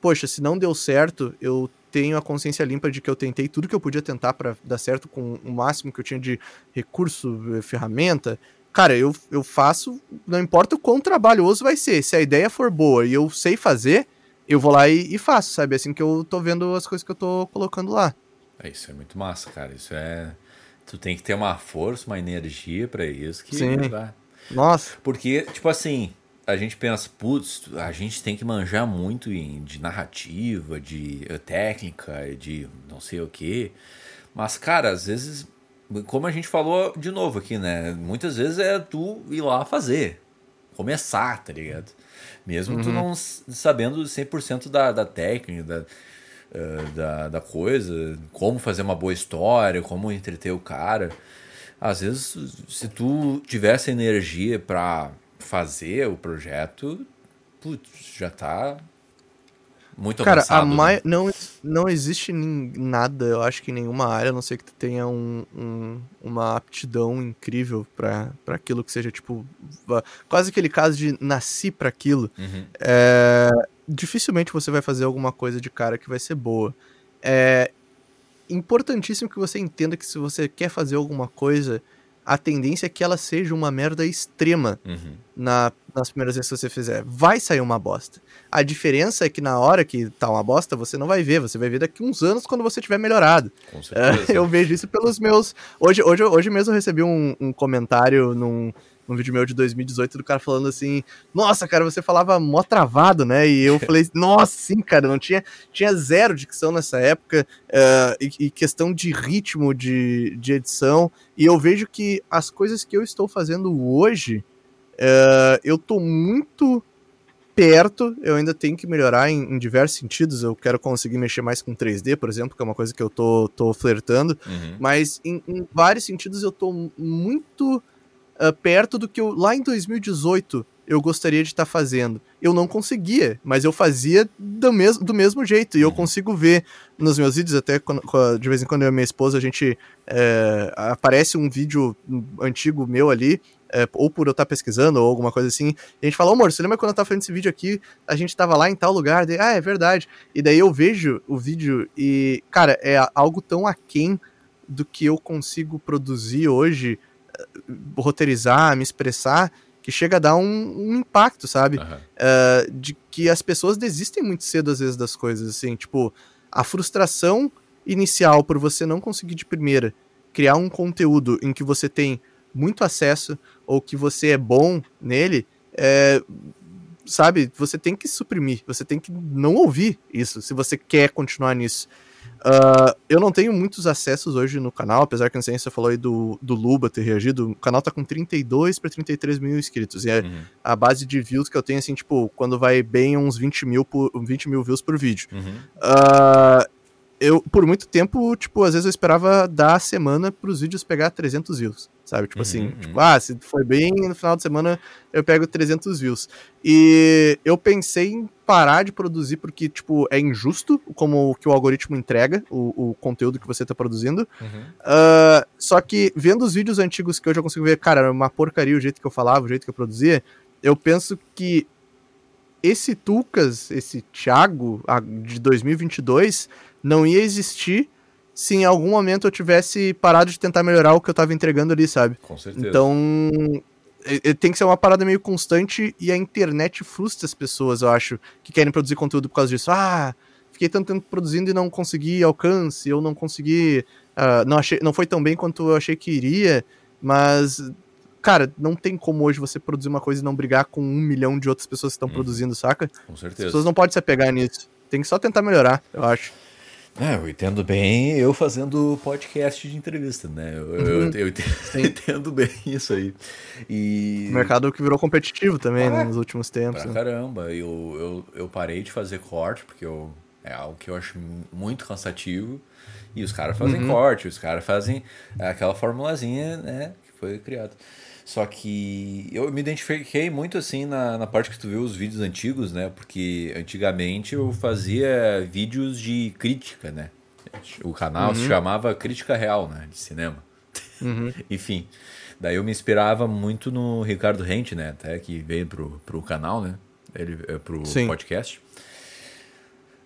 S2: poxa, se não deu certo, eu tenho a consciência limpa de que eu tentei tudo que eu podia tentar para dar certo com o máximo que eu tinha de recurso, eh, ferramenta. Cara, eu, eu faço, não importa o quão trabalhoso vai ser, se a ideia for boa e eu sei fazer, eu vou lá e, e, faço, sabe? Assim que eu tô vendo as coisas que eu tô colocando lá.
S1: É, isso é muito massa, cara. Isso é. Tu tem que ter uma força, uma energia para isso que
S2: Sim. Nossa.
S1: Porque, tipo assim, a gente pensa, putz, a gente tem que manjar muito em, de narrativa, de uh, técnica, de não sei o quê. Mas, cara, às vezes, como a gente falou de novo aqui, né? Muitas vezes é tu ir lá fazer, começar, tá ligado? Mesmo uhum. tu não sabendo 100% da, da técnica, da, uh, da, da coisa, como fazer uma boa história, como entreter o cara. Às vezes, se tu tivesse energia para fazer o projeto, putz, já tá muito
S2: Cara,
S1: avançado.
S2: Cara, mai... né? não, não existe nada, eu acho que em nenhuma área, a não ser que tu tenha um, um, uma aptidão incrível para aquilo que seja, tipo, quase aquele caso de nasci para aquilo. Uhum. É, dificilmente você vai fazer alguma coisa de cara que vai ser boa. É importantíssimo que você entenda que se você quer fazer alguma coisa, a tendência é que ela seja uma merda extrema
S1: Uhum.
S2: na, nas primeiras vezes que você fizer. Vai sair uma bosta. A diferença é que na hora que tá uma bosta, você não vai ver. Você vai ver daqui uns anos quando você tiver melhorado.
S1: Com
S2: É,
S1: certeza.
S2: eu vejo isso pelos meus. Hoje, hoje, hoje mesmo eu recebi um, um comentário num, num vídeo meu de 2018 do cara falando assim: Nossa, cara, você falava mó travado, né? E eu <laughs> falei: Nossa, sim, cara, não tinha, tinha zero dicção nessa época é, e, e questão de ritmo de, de edição. E eu vejo que as coisas que eu estou fazendo hoje, é, eu tô muito perto, eu ainda tenho que melhorar em, em diversos sentidos. Eu quero conseguir mexer mais com 3D, por exemplo, que é uma coisa que eu tô, tô flertando.
S1: Uhum.
S2: Mas em, em vários sentidos eu tô muito ah, perto do que eu lá em 2018 eu gostaria de estar fazendo. Eu não conseguia, mas eu fazia do mesmo, do mesmo jeito. E eu
S1: Uhum.
S2: consigo ver nos meus vídeos, até quando- de vez em quando eu e minha esposa, a gente é, aparece um vídeo antigo meu ali, é, ou por eu estar pesquisando, ou alguma coisa assim. E a gente fala, ô amor, você lembra quando eu tava fazendo esse vídeo aqui? A gente tava lá em tal lugar. Daí, ah, é verdade. E daí eu vejo o vídeo e, cara, é algo tão aquém do que eu consigo produzir hoje, roteirizar, me expressar, que chega a dar um, um impacto, sabe?
S1: Aham.
S2: Eh, de que as pessoas desistem muito cedo, às vezes, das coisas, assim, tipo, a frustração inicial por você não conseguir de primeira criar um conteúdo em que você tem muito acesso ou que você é bom nele, é, sabe, você tem que suprimir, você tem que não ouvir isso, se você quer continuar nisso. Ah, eu não tenho muitos acessos hoje no canal, apesar que se você falou aí do, do Luba ter reagido. O canal tá com 32 para 33 mil inscritos. E é
S1: Uhum.
S2: a base de views que eu tenho, assim, tipo, quando vai bem uns 20 mil, por, 20 mil views por vídeo.
S1: Uhum.
S2: Ah, eu, por muito tempo, tipo, às vezes eu esperava dar a semana pros vídeos pegar 300 views, sabe? Tipo
S1: Uhum,
S2: assim,
S1: uhum.
S2: tipo, ah, se foi bem, no final de semana eu pego 300 views. E eu pensei em parar de produzir porque, tipo, é injusto como que o algoritmo entrega o, o conteúdo que você tá produzindo.
S1: Uhum.
S2: Ah, só que vendo os vídeos antigos que hoje eu consigo ver, cara, era uma porcaria o jeito que eu falava, o jeito que eu produzia, eu penso que esse Tucas, esse Thiago de 2022, não ia existir se em algum momento eu tivesse parado de tentar melhorar o que eu tava entregando ali, sabe?
S1: Com certeza.
S2: Então, tem que ser uma parada meio constante e a internet frustra as pessoas, eu acho, que querem produzir conteúdo por causa disso. Ah, fiquei tanto tempo produzindo e não consegui alcance, eu não consegui, ah, não achei, não foi tão bem quanto eu achei que iria, mas cara, não tem como hoje você produzir uma coisa e não brigar com um milhão de outras pessoas que estão
S1: Uhum.
S2: produzindo, saca?
S1: Com
S2: As
S1: certeza.
S2: pessoas não podem se apegar nisso. Tem que só tentar melhorar, eu acho.
S1: É, eu entendo bem eu fazendo podcast de entrevista, né? Eu, eu-
S2: Uhum.
S1: eu entendo, <laughs>
S2: Sim.
S1: entendo bem isso aí. E.
S2: O mercado que virou competitivo também,
S1: Ah,
S2: né, nos últimos tempos.
S1: Pra
S2: né?
S1: caramba. Eu, eu, eu parei de fazer corte, porque eu, é algo que eu acho muito cansativo. E os caras fazem
S2: Uhum.
S1: corte, os caras fazem aquela formulazinha, né? Que foi criado. Só que eu me identifiquei muito assim na, na parte que tu viu os vídeos antigos, né? Porque antigamente eu fazia vídeos de crítica, né? O canal se chamava Crítica Real, né? De cinema.
S2: Uhum. <laughs>
S1: Enfim, daí eu me inspirava muito no Ricardo Rente, né? Até que veio pro, pro canal, né? Ele, é, pro
S2: Sim.
S1: podcast.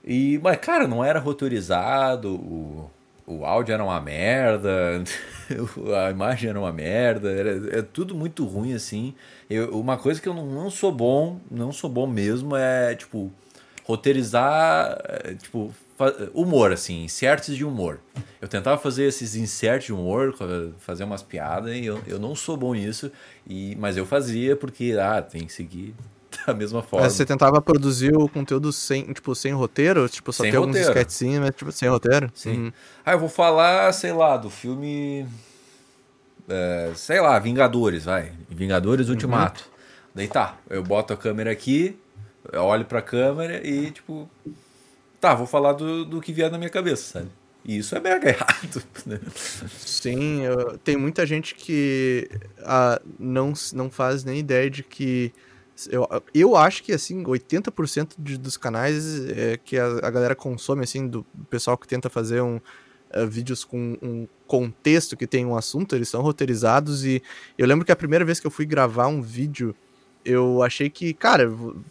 S1: E, mas, cara, não era roteirizado, o, o áudio era uma merda, <laughs> a imagem era uma merda, era, é tudo muito ruim, assim. Eu, uma coisa que eu não, não sou bom, não sou bom mesmo, é, tipo, roteirizar, é, tipo, humor, assim, inserts de humor. Eu tentava fazer esses inserts de humor, fazer umas piadas, e eu, eu não sou bom nisso, e, mas eu fazia porque, ah, tem que seguir <laughs> da mesma forma.
S2: Mas você tentava produzir o conteúdo sem, tipo, sem roteiro? Tipo, só
S1: Sem
S2: ter alguns
S1: roteiro.
S2: sketchzinhos, mas tipo, sem roteiro?
S1: Sim.
S2: Uhum.
S1: Ah, eu vou falar, sei lá, do filme. é, sei lá, Vingadores, vai. Vingadores Ultimato. Daí tá, eu boto a câmera aqui, olho pra câmera e, tipo. Tá, vou falar do, do que vier na minha cabeça, sabe? E isso é mega <laughs> errado. né?
S2: Sim, eu- tem muita gente que ah, não, não faz nem ideia de que. Eu, eu acho que, assim, 80% de, dos canais é, que a, a galera consome, assim, do pessoal que tenta fazer um, eh, vídeos com um contexto que tem um assunto, eles são roteirizados. E eu lembro que a primeira vez que eu fui gravar um vídeo eu achei que, cara,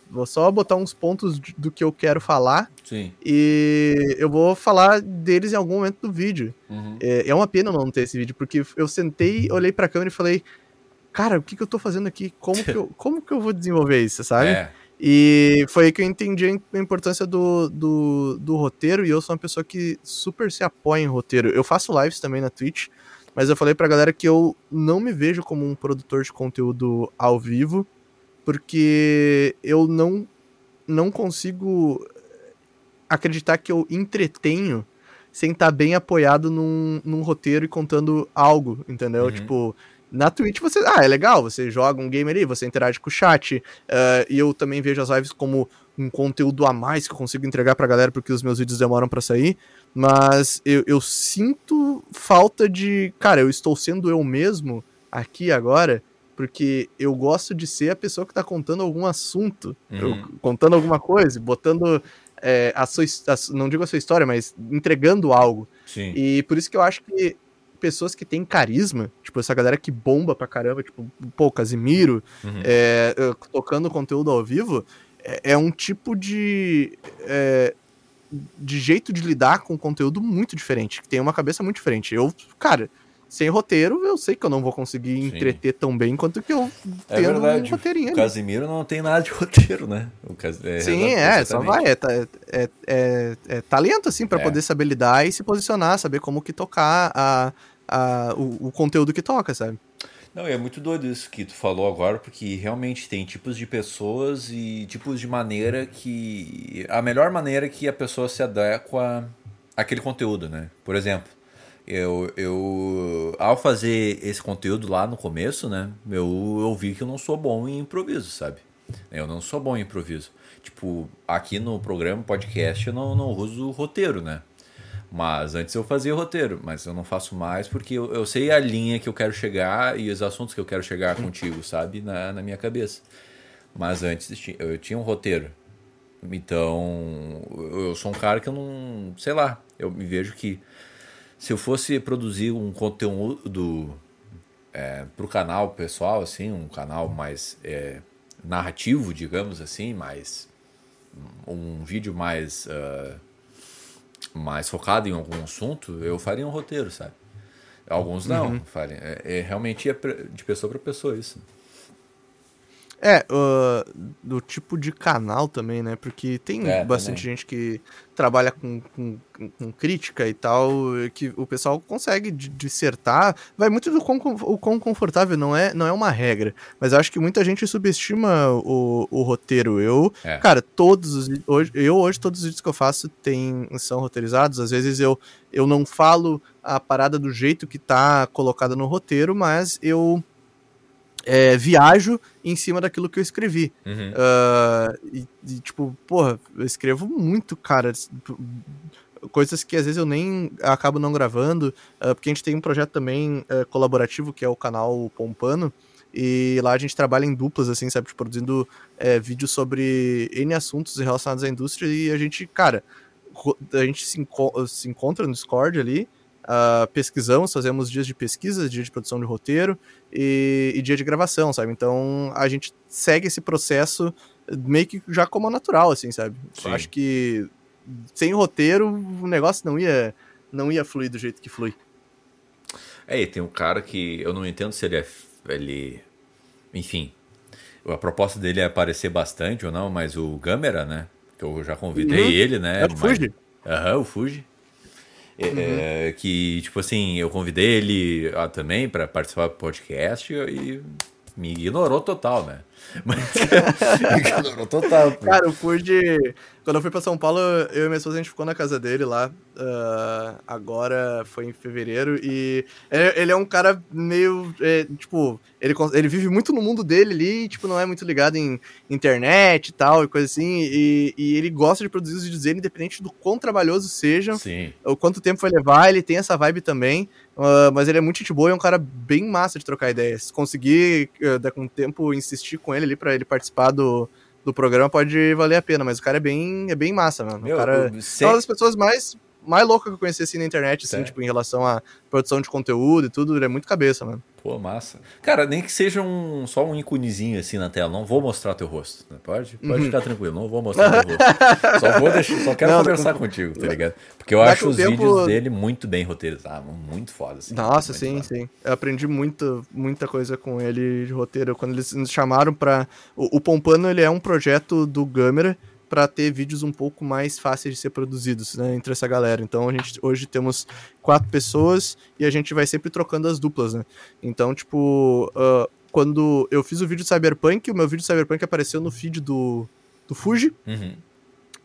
S2: vou só botar uns pontos do que eu quero falar.
S1: Sim.
S2: E eu vou falar deles em algum momento do vídeo. Uhum. É, é, uma pena não ter esse vídeo, porque eu sentei, olhei pra câmera e falei, cara, o que, que eu tô fazendo aqui? Como que eu, <laughs> como que eu vou desenvolver isso, sabe? É. E foi aí que eu entendi a importância do, do, do roteiro, e eu sou uma pessoa que super se apoia em roteiro. Eu faço lives também na Twitch, mas eu falei pra galera que eu não me vejo como um produtor de conteúdo ao vivo, porque eu não, não consigo acreditar que eu entretenho sem estar tá bem apoiado num, num roteiro e contando algo, entendeu? Uhum. Tipo, na Twitch você. Ah, é legal, você joga um game ali, você interage com o chat. Uh, e eu também vejo as lives como um conteúdo a mais que eu consigo entregar pra galera porque os meus vídeos demoram para sair. Mas eu, eu sinto falta de. Cara, eu estou sendo eu mesmo aqui agora porque eu gosto de ser a pessoa que tá contando algum assunto, uhum. eu, contando alguma coisa, botando é, a sua, a, não digo a sua história, mas entregando algo.
S1: Sim.
S2: E por isso que eu acho que pessoas que têm carisma, tipo essa galera que bomba pra caramba, tipo, pô, Casimiro, uhum. é, tocando conteúdo ao vivo, é, é um tipo de. É, de jeito de lidar com conteúdo muito diferente, que tem uma cabeça muito diferente. Eu, cara, sem roteiro, eu sei que eu não vou conseguir Sim. entreter tão bem quanto que eu
S1: é tendo verdade. um roteirinho. O Casimiro não tem nada de <laughs> roteiro, né?
S2: Cas... É, Sim, é, só vai. É, é, é, é talento, assim, para é. poder saber lidar e se posicionar, saber como que tocar a, a, o, o conteúdo que toca, sabe?
S1: Não, é muito doido isso que tu falou agora, porque realmente tem tipos de pessoas e tipos de maneira que. A melhor maneira que a pessoa se adequa àquele conteúdo, né? Por exemplo, eu, eu ao fazer esse conteúdo lá no começo, né, eu, eu vi que eu não sou bom em improviso, sabe? Eu não sou bom em improviso. Tipo, aqui no programa, podcast, eu não, não uso roteiro, né? Mas antes eu fazia roteiro, mas eu não faço mais porque eu, eu sei a linha que eu quero chegar e os assuntos que eu quero chegar contigo, sabe? Na, na minha cabeça. Mas antes eu tinha um roteiro. Então, eu sou um cara que eu não. Sei lá, eu me vejo que se eu fosse produzir um conteúdo é, para o canal pessoal, assim, um canal mais é, narrativo, digamos assim, mais um vídeo mais uh, mais focado em algum assunto, eu faria um roteiro, sabe? Alguns não, uhum. faria. É, é, realmente é de pessoa para pessoa isso.
S2: É, uh, do tipo de canal também, né? Porque tem é, bastante também. gente que trabalha com, com, com, crítica e tal, que o pessoal consegue dissertar. Vai muito do quão, o quão confortável, não é, não é uma regra. Mas eu acho que muita gente subestima o, o roteiro. Eu, é. cara, todos os hoje, eu hoje, todos os vídeos que eu faço tem, são roteirizados. Às vezes eu, eu não falo a parada do jeito que tá colocada no roteiro, mas eu é, viajo em cima daquilo que eu escrevi. Uhum. Uh, e, e, tipo, porra, eu escrevo muito, cara. Coisas que às vezes eu nem acabo não gravando, uh, porque a gente tem um projeto também uh, colaborativo que é o canal Pompano. E lá a gente trabalha em duplas, assim, sabe? Tipo, produzindo é, vídeos sobre N assuntos relacionados à indústria. E a gente, cara, a gente se, enco se encontra no Discord ali uh, pesquisamos, fazemos dias de pesquisa, dia de produção de roteiro e, e, dia de gravação, sabe? Então a gente segue esse processo meio que já como natural, assim, sabe? Acho que sem roteiro o negócio não ia, não ia fluir do jeito que flui.
S1: É, e tem um cara que eu não entendo se ele é. Ele, enfim, a proposta dele é aparecer bastante ou não, mas o Gamera, né? Que eu já convidei uhum. ele, né?
S2: É o Fuji.
S1: Aham, uhum, o Fuji. É, uhum. É, que, tipo assim, eu convidei ele ah, também para participar do podcast e me ignorou total, né? Mas <laughs>
S2: ignorou <laughs> total. Pô. Cara, eu fui de. Quando eu fui pra São Paulo, eu e minha esposa a gente ficou na casa dele lá. Uh, agora foi em fevereiro. E ele é um cara meio. É, tipo, ele, ele vive muito no mundo dele ali, tipo, não é muito ligado em internet e tal, e coisa assim. E, e ele gosta de produzir os vídeos dele, independente do quão trabalhoso sejam,
S1: Sim.
S2: o quanto tempo vai levar, ele tem essa vibe também. Uh, mas ele é muito gente boa e é um cara bem massa de trocar ideias. Se conseguir, uh, com o tempo, insistir com ele ali para ele participar do, do programa, pode valer a pena. Mas o cara é bem, é bem massa, mano. Meu, o cara é uma das pessoas mais mais louca que eu conheci assim na internet, assim, tipo, em relação à produção de conteúdo e tudo, ele é muito cabeça, mano.
S1: Pô, massa. Cara, nem que seja um, só um íconezinho assim na tela. Não vou mostrar teu rosto. Né? Pode, pode uhum. ficar tranquilo, não vou mostrar teu rosto. <laughs> Só vou deixar, só quero não, conversar contigo, tá ligado? Porque eu acho os tempo... vídeos dele muito bem roteirizados, muito foda. Assim,
S2: Nossa, sim, foda. sim. Eu aprendi muito, muita coisa com ele de roteiro. Quando eles nos chamaram pra. O, o Pompano, ele é um projeto do Gâmera para ter vídeos um pouco mais fáceis de ser produzidos né, entre essa galera. Então a gente hoje temos quatro pessoas e a gente vai sempre trocando as duplas, né? Então, tipo, uh, quando eu fiz o vídeo de Cyberpunk, o meu vídeo de Cyberpunk apareceu no feed do, do Fuji. Uhum.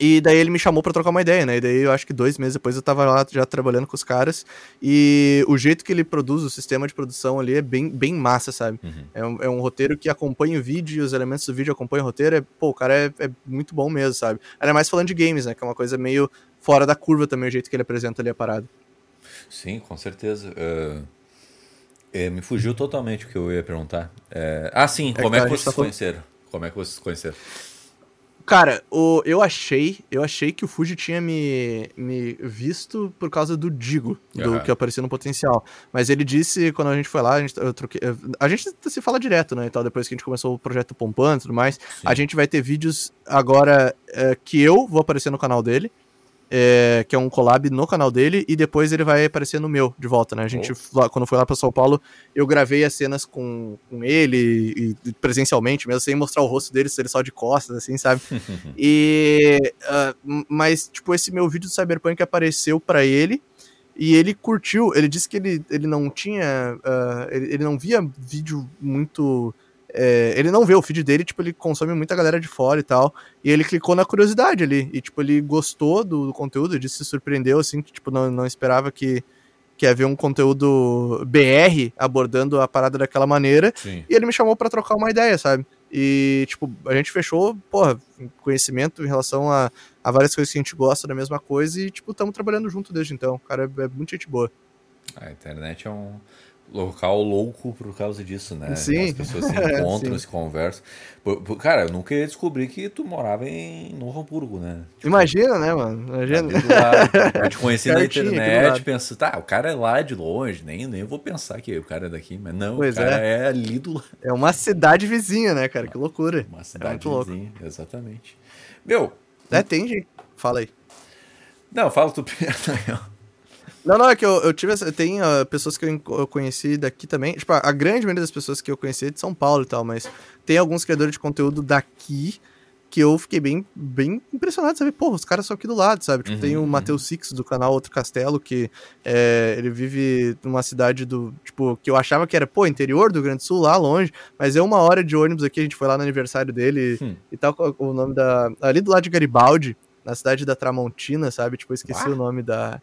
S2: E daí ele me chamou para trocar uma ideia, né? E daí eu acho que dois meses depois eu tava lá já trabalhando com os caras. E o jeito que ele produz, o sistema de produção ali é bem, bem massa, sabe? Uhum. É, um, é um roteiro que acompanha o vídeo, os elementos do vídeo acompanham o roteiro. É, pô, o cara é, é muito bom mesmo, sabe? Ainda mais falando de games, né? Que é uma coisa meio fora da curva também, o jeito que ele apresenta ali a parada.
S1: Sim, com certeza. Uh, é, me fugiu totalmente o que eu ia perguntar. É... Ah, sim, é como é que vocês tá conheceram? Como é que vocês conheceram?
S2: Cara, o, eu achei, eu achei que o Fuji tinha me, me visto por causa do Digo, do uhum. que apareceu no potencial. Mas ele disse, quando a gente foi lá, a gente, troquei, a gente se fala direto, né? Então, depois que a gente começou o projeto Pompan e tudo mais, Sim. a gente vai ter vídeos agora é, que eu vou aparecer no canal dele é, que é um collab no canal dele, e depois ele vai aparecer no meu de volta, né? A gente, oh. lá, quando foi lá para São Paulo, eu gravei as cenas com, com ele, e, presencialmente mesmo, sem mostrar o rosto dele, ele só de costas, assim, sabe? <laughs> e. Uh, mas, tipo, esse meu vídeo do Cyberpunk apareceu para ele. E ele curtiu, ele disse que ele, ele não tinha. Uh, ele, ele não via vídeo muito é, ele não vê o feed dele, tipo, ele consome muita galera de fora e tal. E ele clicou na curiosidade ali. E, tipo, ele gostou do, do conteúdo, ele se surpreendeu, assim, que, tipo, não, não esperava que, que ia ver um conteúdo BR abordando a parada daquela maneira. Sim. E ele me chamou para trocar uma ideia, sabe? E, tipo, a gente fechou, porra, conhecimento em relação a, a várias coisas que a gente gosta da mesma coisa e, tipo, estamos trabalhando junto desde então. O cara é, é muito gente boa.
S1: A internet é um local louco por causa disso, né?
S2: Sim.
S1: As pessoas se <laughs> encontram, se conversam. Cara, eu nunca ia descobrir que tu morava em Novo Hamburgo, né?
S2: Tipo, Imagina, né, mano? Imagina.
S1: Eu te conheci na <laughs> internet, penso, tá, o cara é lá de longe, nem, nem vou pensar que o cara é daqui, mas não, pois o cara é. é ali do lado.
S2: É uma cidade vizinha, né, cara? Que loucura.
S1: Uma cidade é vizinha, louco. exatamente. Meu.
S2: É, tem, gente. Fala aí.
S1: Não, fala tu <laughs> primeiro,
S2: não, não, é que eu, eu tive. Tem uh, pessoas que eu, eu, conheci daqui também. Tipo, a grande maioria das pessoas que eu conheci é de São Paulo e tal, mas tem alguns criadores de conteúdo daqui que eu fiquei bem, bem impressionado, sabe? Pô, os caras são aqui do lado, sabe? Tipo, uhum, tem o uhum. Matheus Six do canal Outro Castelo, que é, ele vive numa cidade do. Tipo, que eu achava que era, pô, interior do Grande Sul, lá longe, mas é uma hora de ônibus aqui, a gente foi lá no aniversário dele hum. e tal, o nome da. Ali do lado de Garibaldi, na cidade da Tramontina, sabe? Tipo, eu esqueci Uá. o nome da.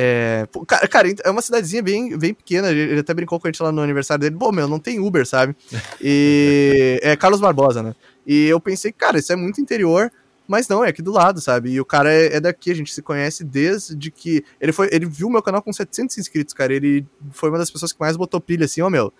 S2: É, cara, é uma cidadezinha bem, bem pequena. Ele até brincou com a gente lá no aniversário dele. Pô, meu, não tem Uber, sabe? E <laughs> é Carlos Barbosa, né? E eu pensei, cara, isso é muito interior. Mas não, é aqui do lado, sabe? E o cara é, é, daqui, a gente se conhece desde que. Ele foi. Ele viu meu canal com 700 inscritos, cara. Ele foi uma das pessoas que mais botou pilha, assim, ó, oh, meu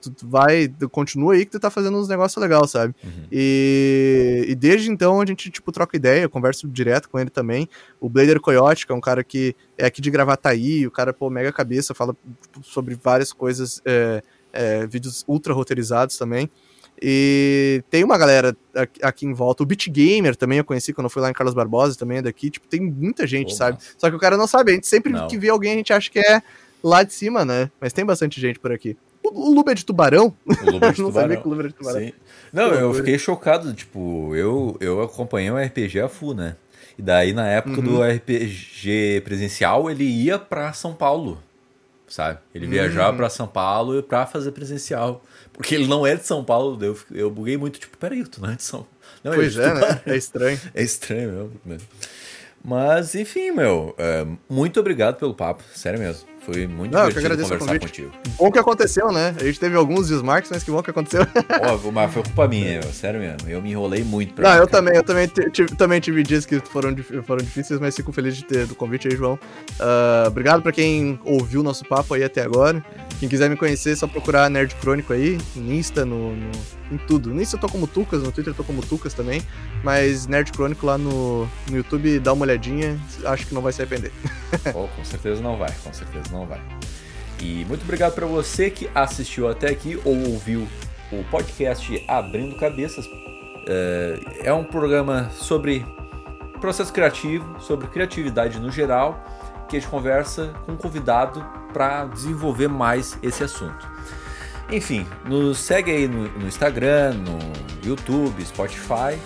S2: tu, tu, vai, tu continua aí que tu tá fazendo uns negócios legais, sabe? Uhum. E, e desde então a gente, tipo, troca ideia, converso direto com ele também. O Blader Coyote, que é um cara que é aqui de Gravataí, o cara, pô, mega cabeça, fala tipo, sobre várias coisas, é, é, vídeos ultra roteirizados também. E tem uma galera aqui em volta. O Beat Gamer também eu conheci quando eu fui lá em Carlos Barbosa, também é daqui. Tipo, tem muita gente, sabe? Só que o cara não sabe. A gente sempre não. que vê alguém, a gente acha que é lá de cima, né? Mas tem bastante gente por aqui. O Luba é de tubarão?
S1: O Luba é <laughs> de não tubarão. sabia que o Luba de tubarão. Sim. Não, eu fiquei chocado, tipo, eu, eu acompanhei o RPG a full, né? E daí, na época uhum. do RPG presencial, ele ia pra São Paulo, sabe? Ele uhum. viajava pra São Paulo pra fazer presencial. Porque ele não é de São Paulo, eu, eu buguei muito, tipo, peraí, tu não é de São Paulo. Não,
S2: pois é, é né? É estranho. <laughs>
S1: É estranho mesmo. Mas, enfim, meu, é, muito obrigado pelo papo, sério mesmo. Foi muito Não, divertido conversar contigo.
S2: Bom que aconteceu, né? A gente teve alguns desmarques, mas que bom que aconteceu. <laughs>
S1: Ó, mas foi culpa minha, sério mesmo. Eu me enrolei muito
S2: pra Não, eu também, eu também tive, também tive dias que foram, foram difíceis, mas fico feliz de ter do convite aí, João. Uh, obrigado pra quem ouviu o nosso papo aí até agora. Quem quiser me conhecer, é só procurar Nerd Crônico aí, no Insta, no, no, em tudo. No Insta eu tô como Tucas, no Twitter eu tô como Tucas também, mas Nerd Crônico lá no, no YouTube, dá uma olhadinha, acho que não vai se arrepender. <laughs>
S1: oh, com certeza não vai, com certeza não vai. E muito obrigado para você que assistiu até aqui ou ouviu o podcast Abrindo Cabeças. É, é um programa sobre processo criativo, sobre criatividade no geral, que a gente conversa com um convidado para desenvolver mais esse assunto. Enfim, nos segue aí no, no Instagram, no YouTube, Spotify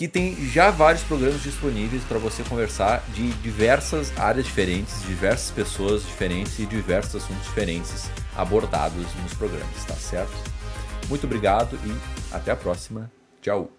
S1: que tem já vários programas disponíveis para você conversar de diversas áreas diferentes, diversas pessoas diferentes e diversos assuntos diferentes abordados nos programas, tá certo? Muito obrigado e até a próxima. Tchau!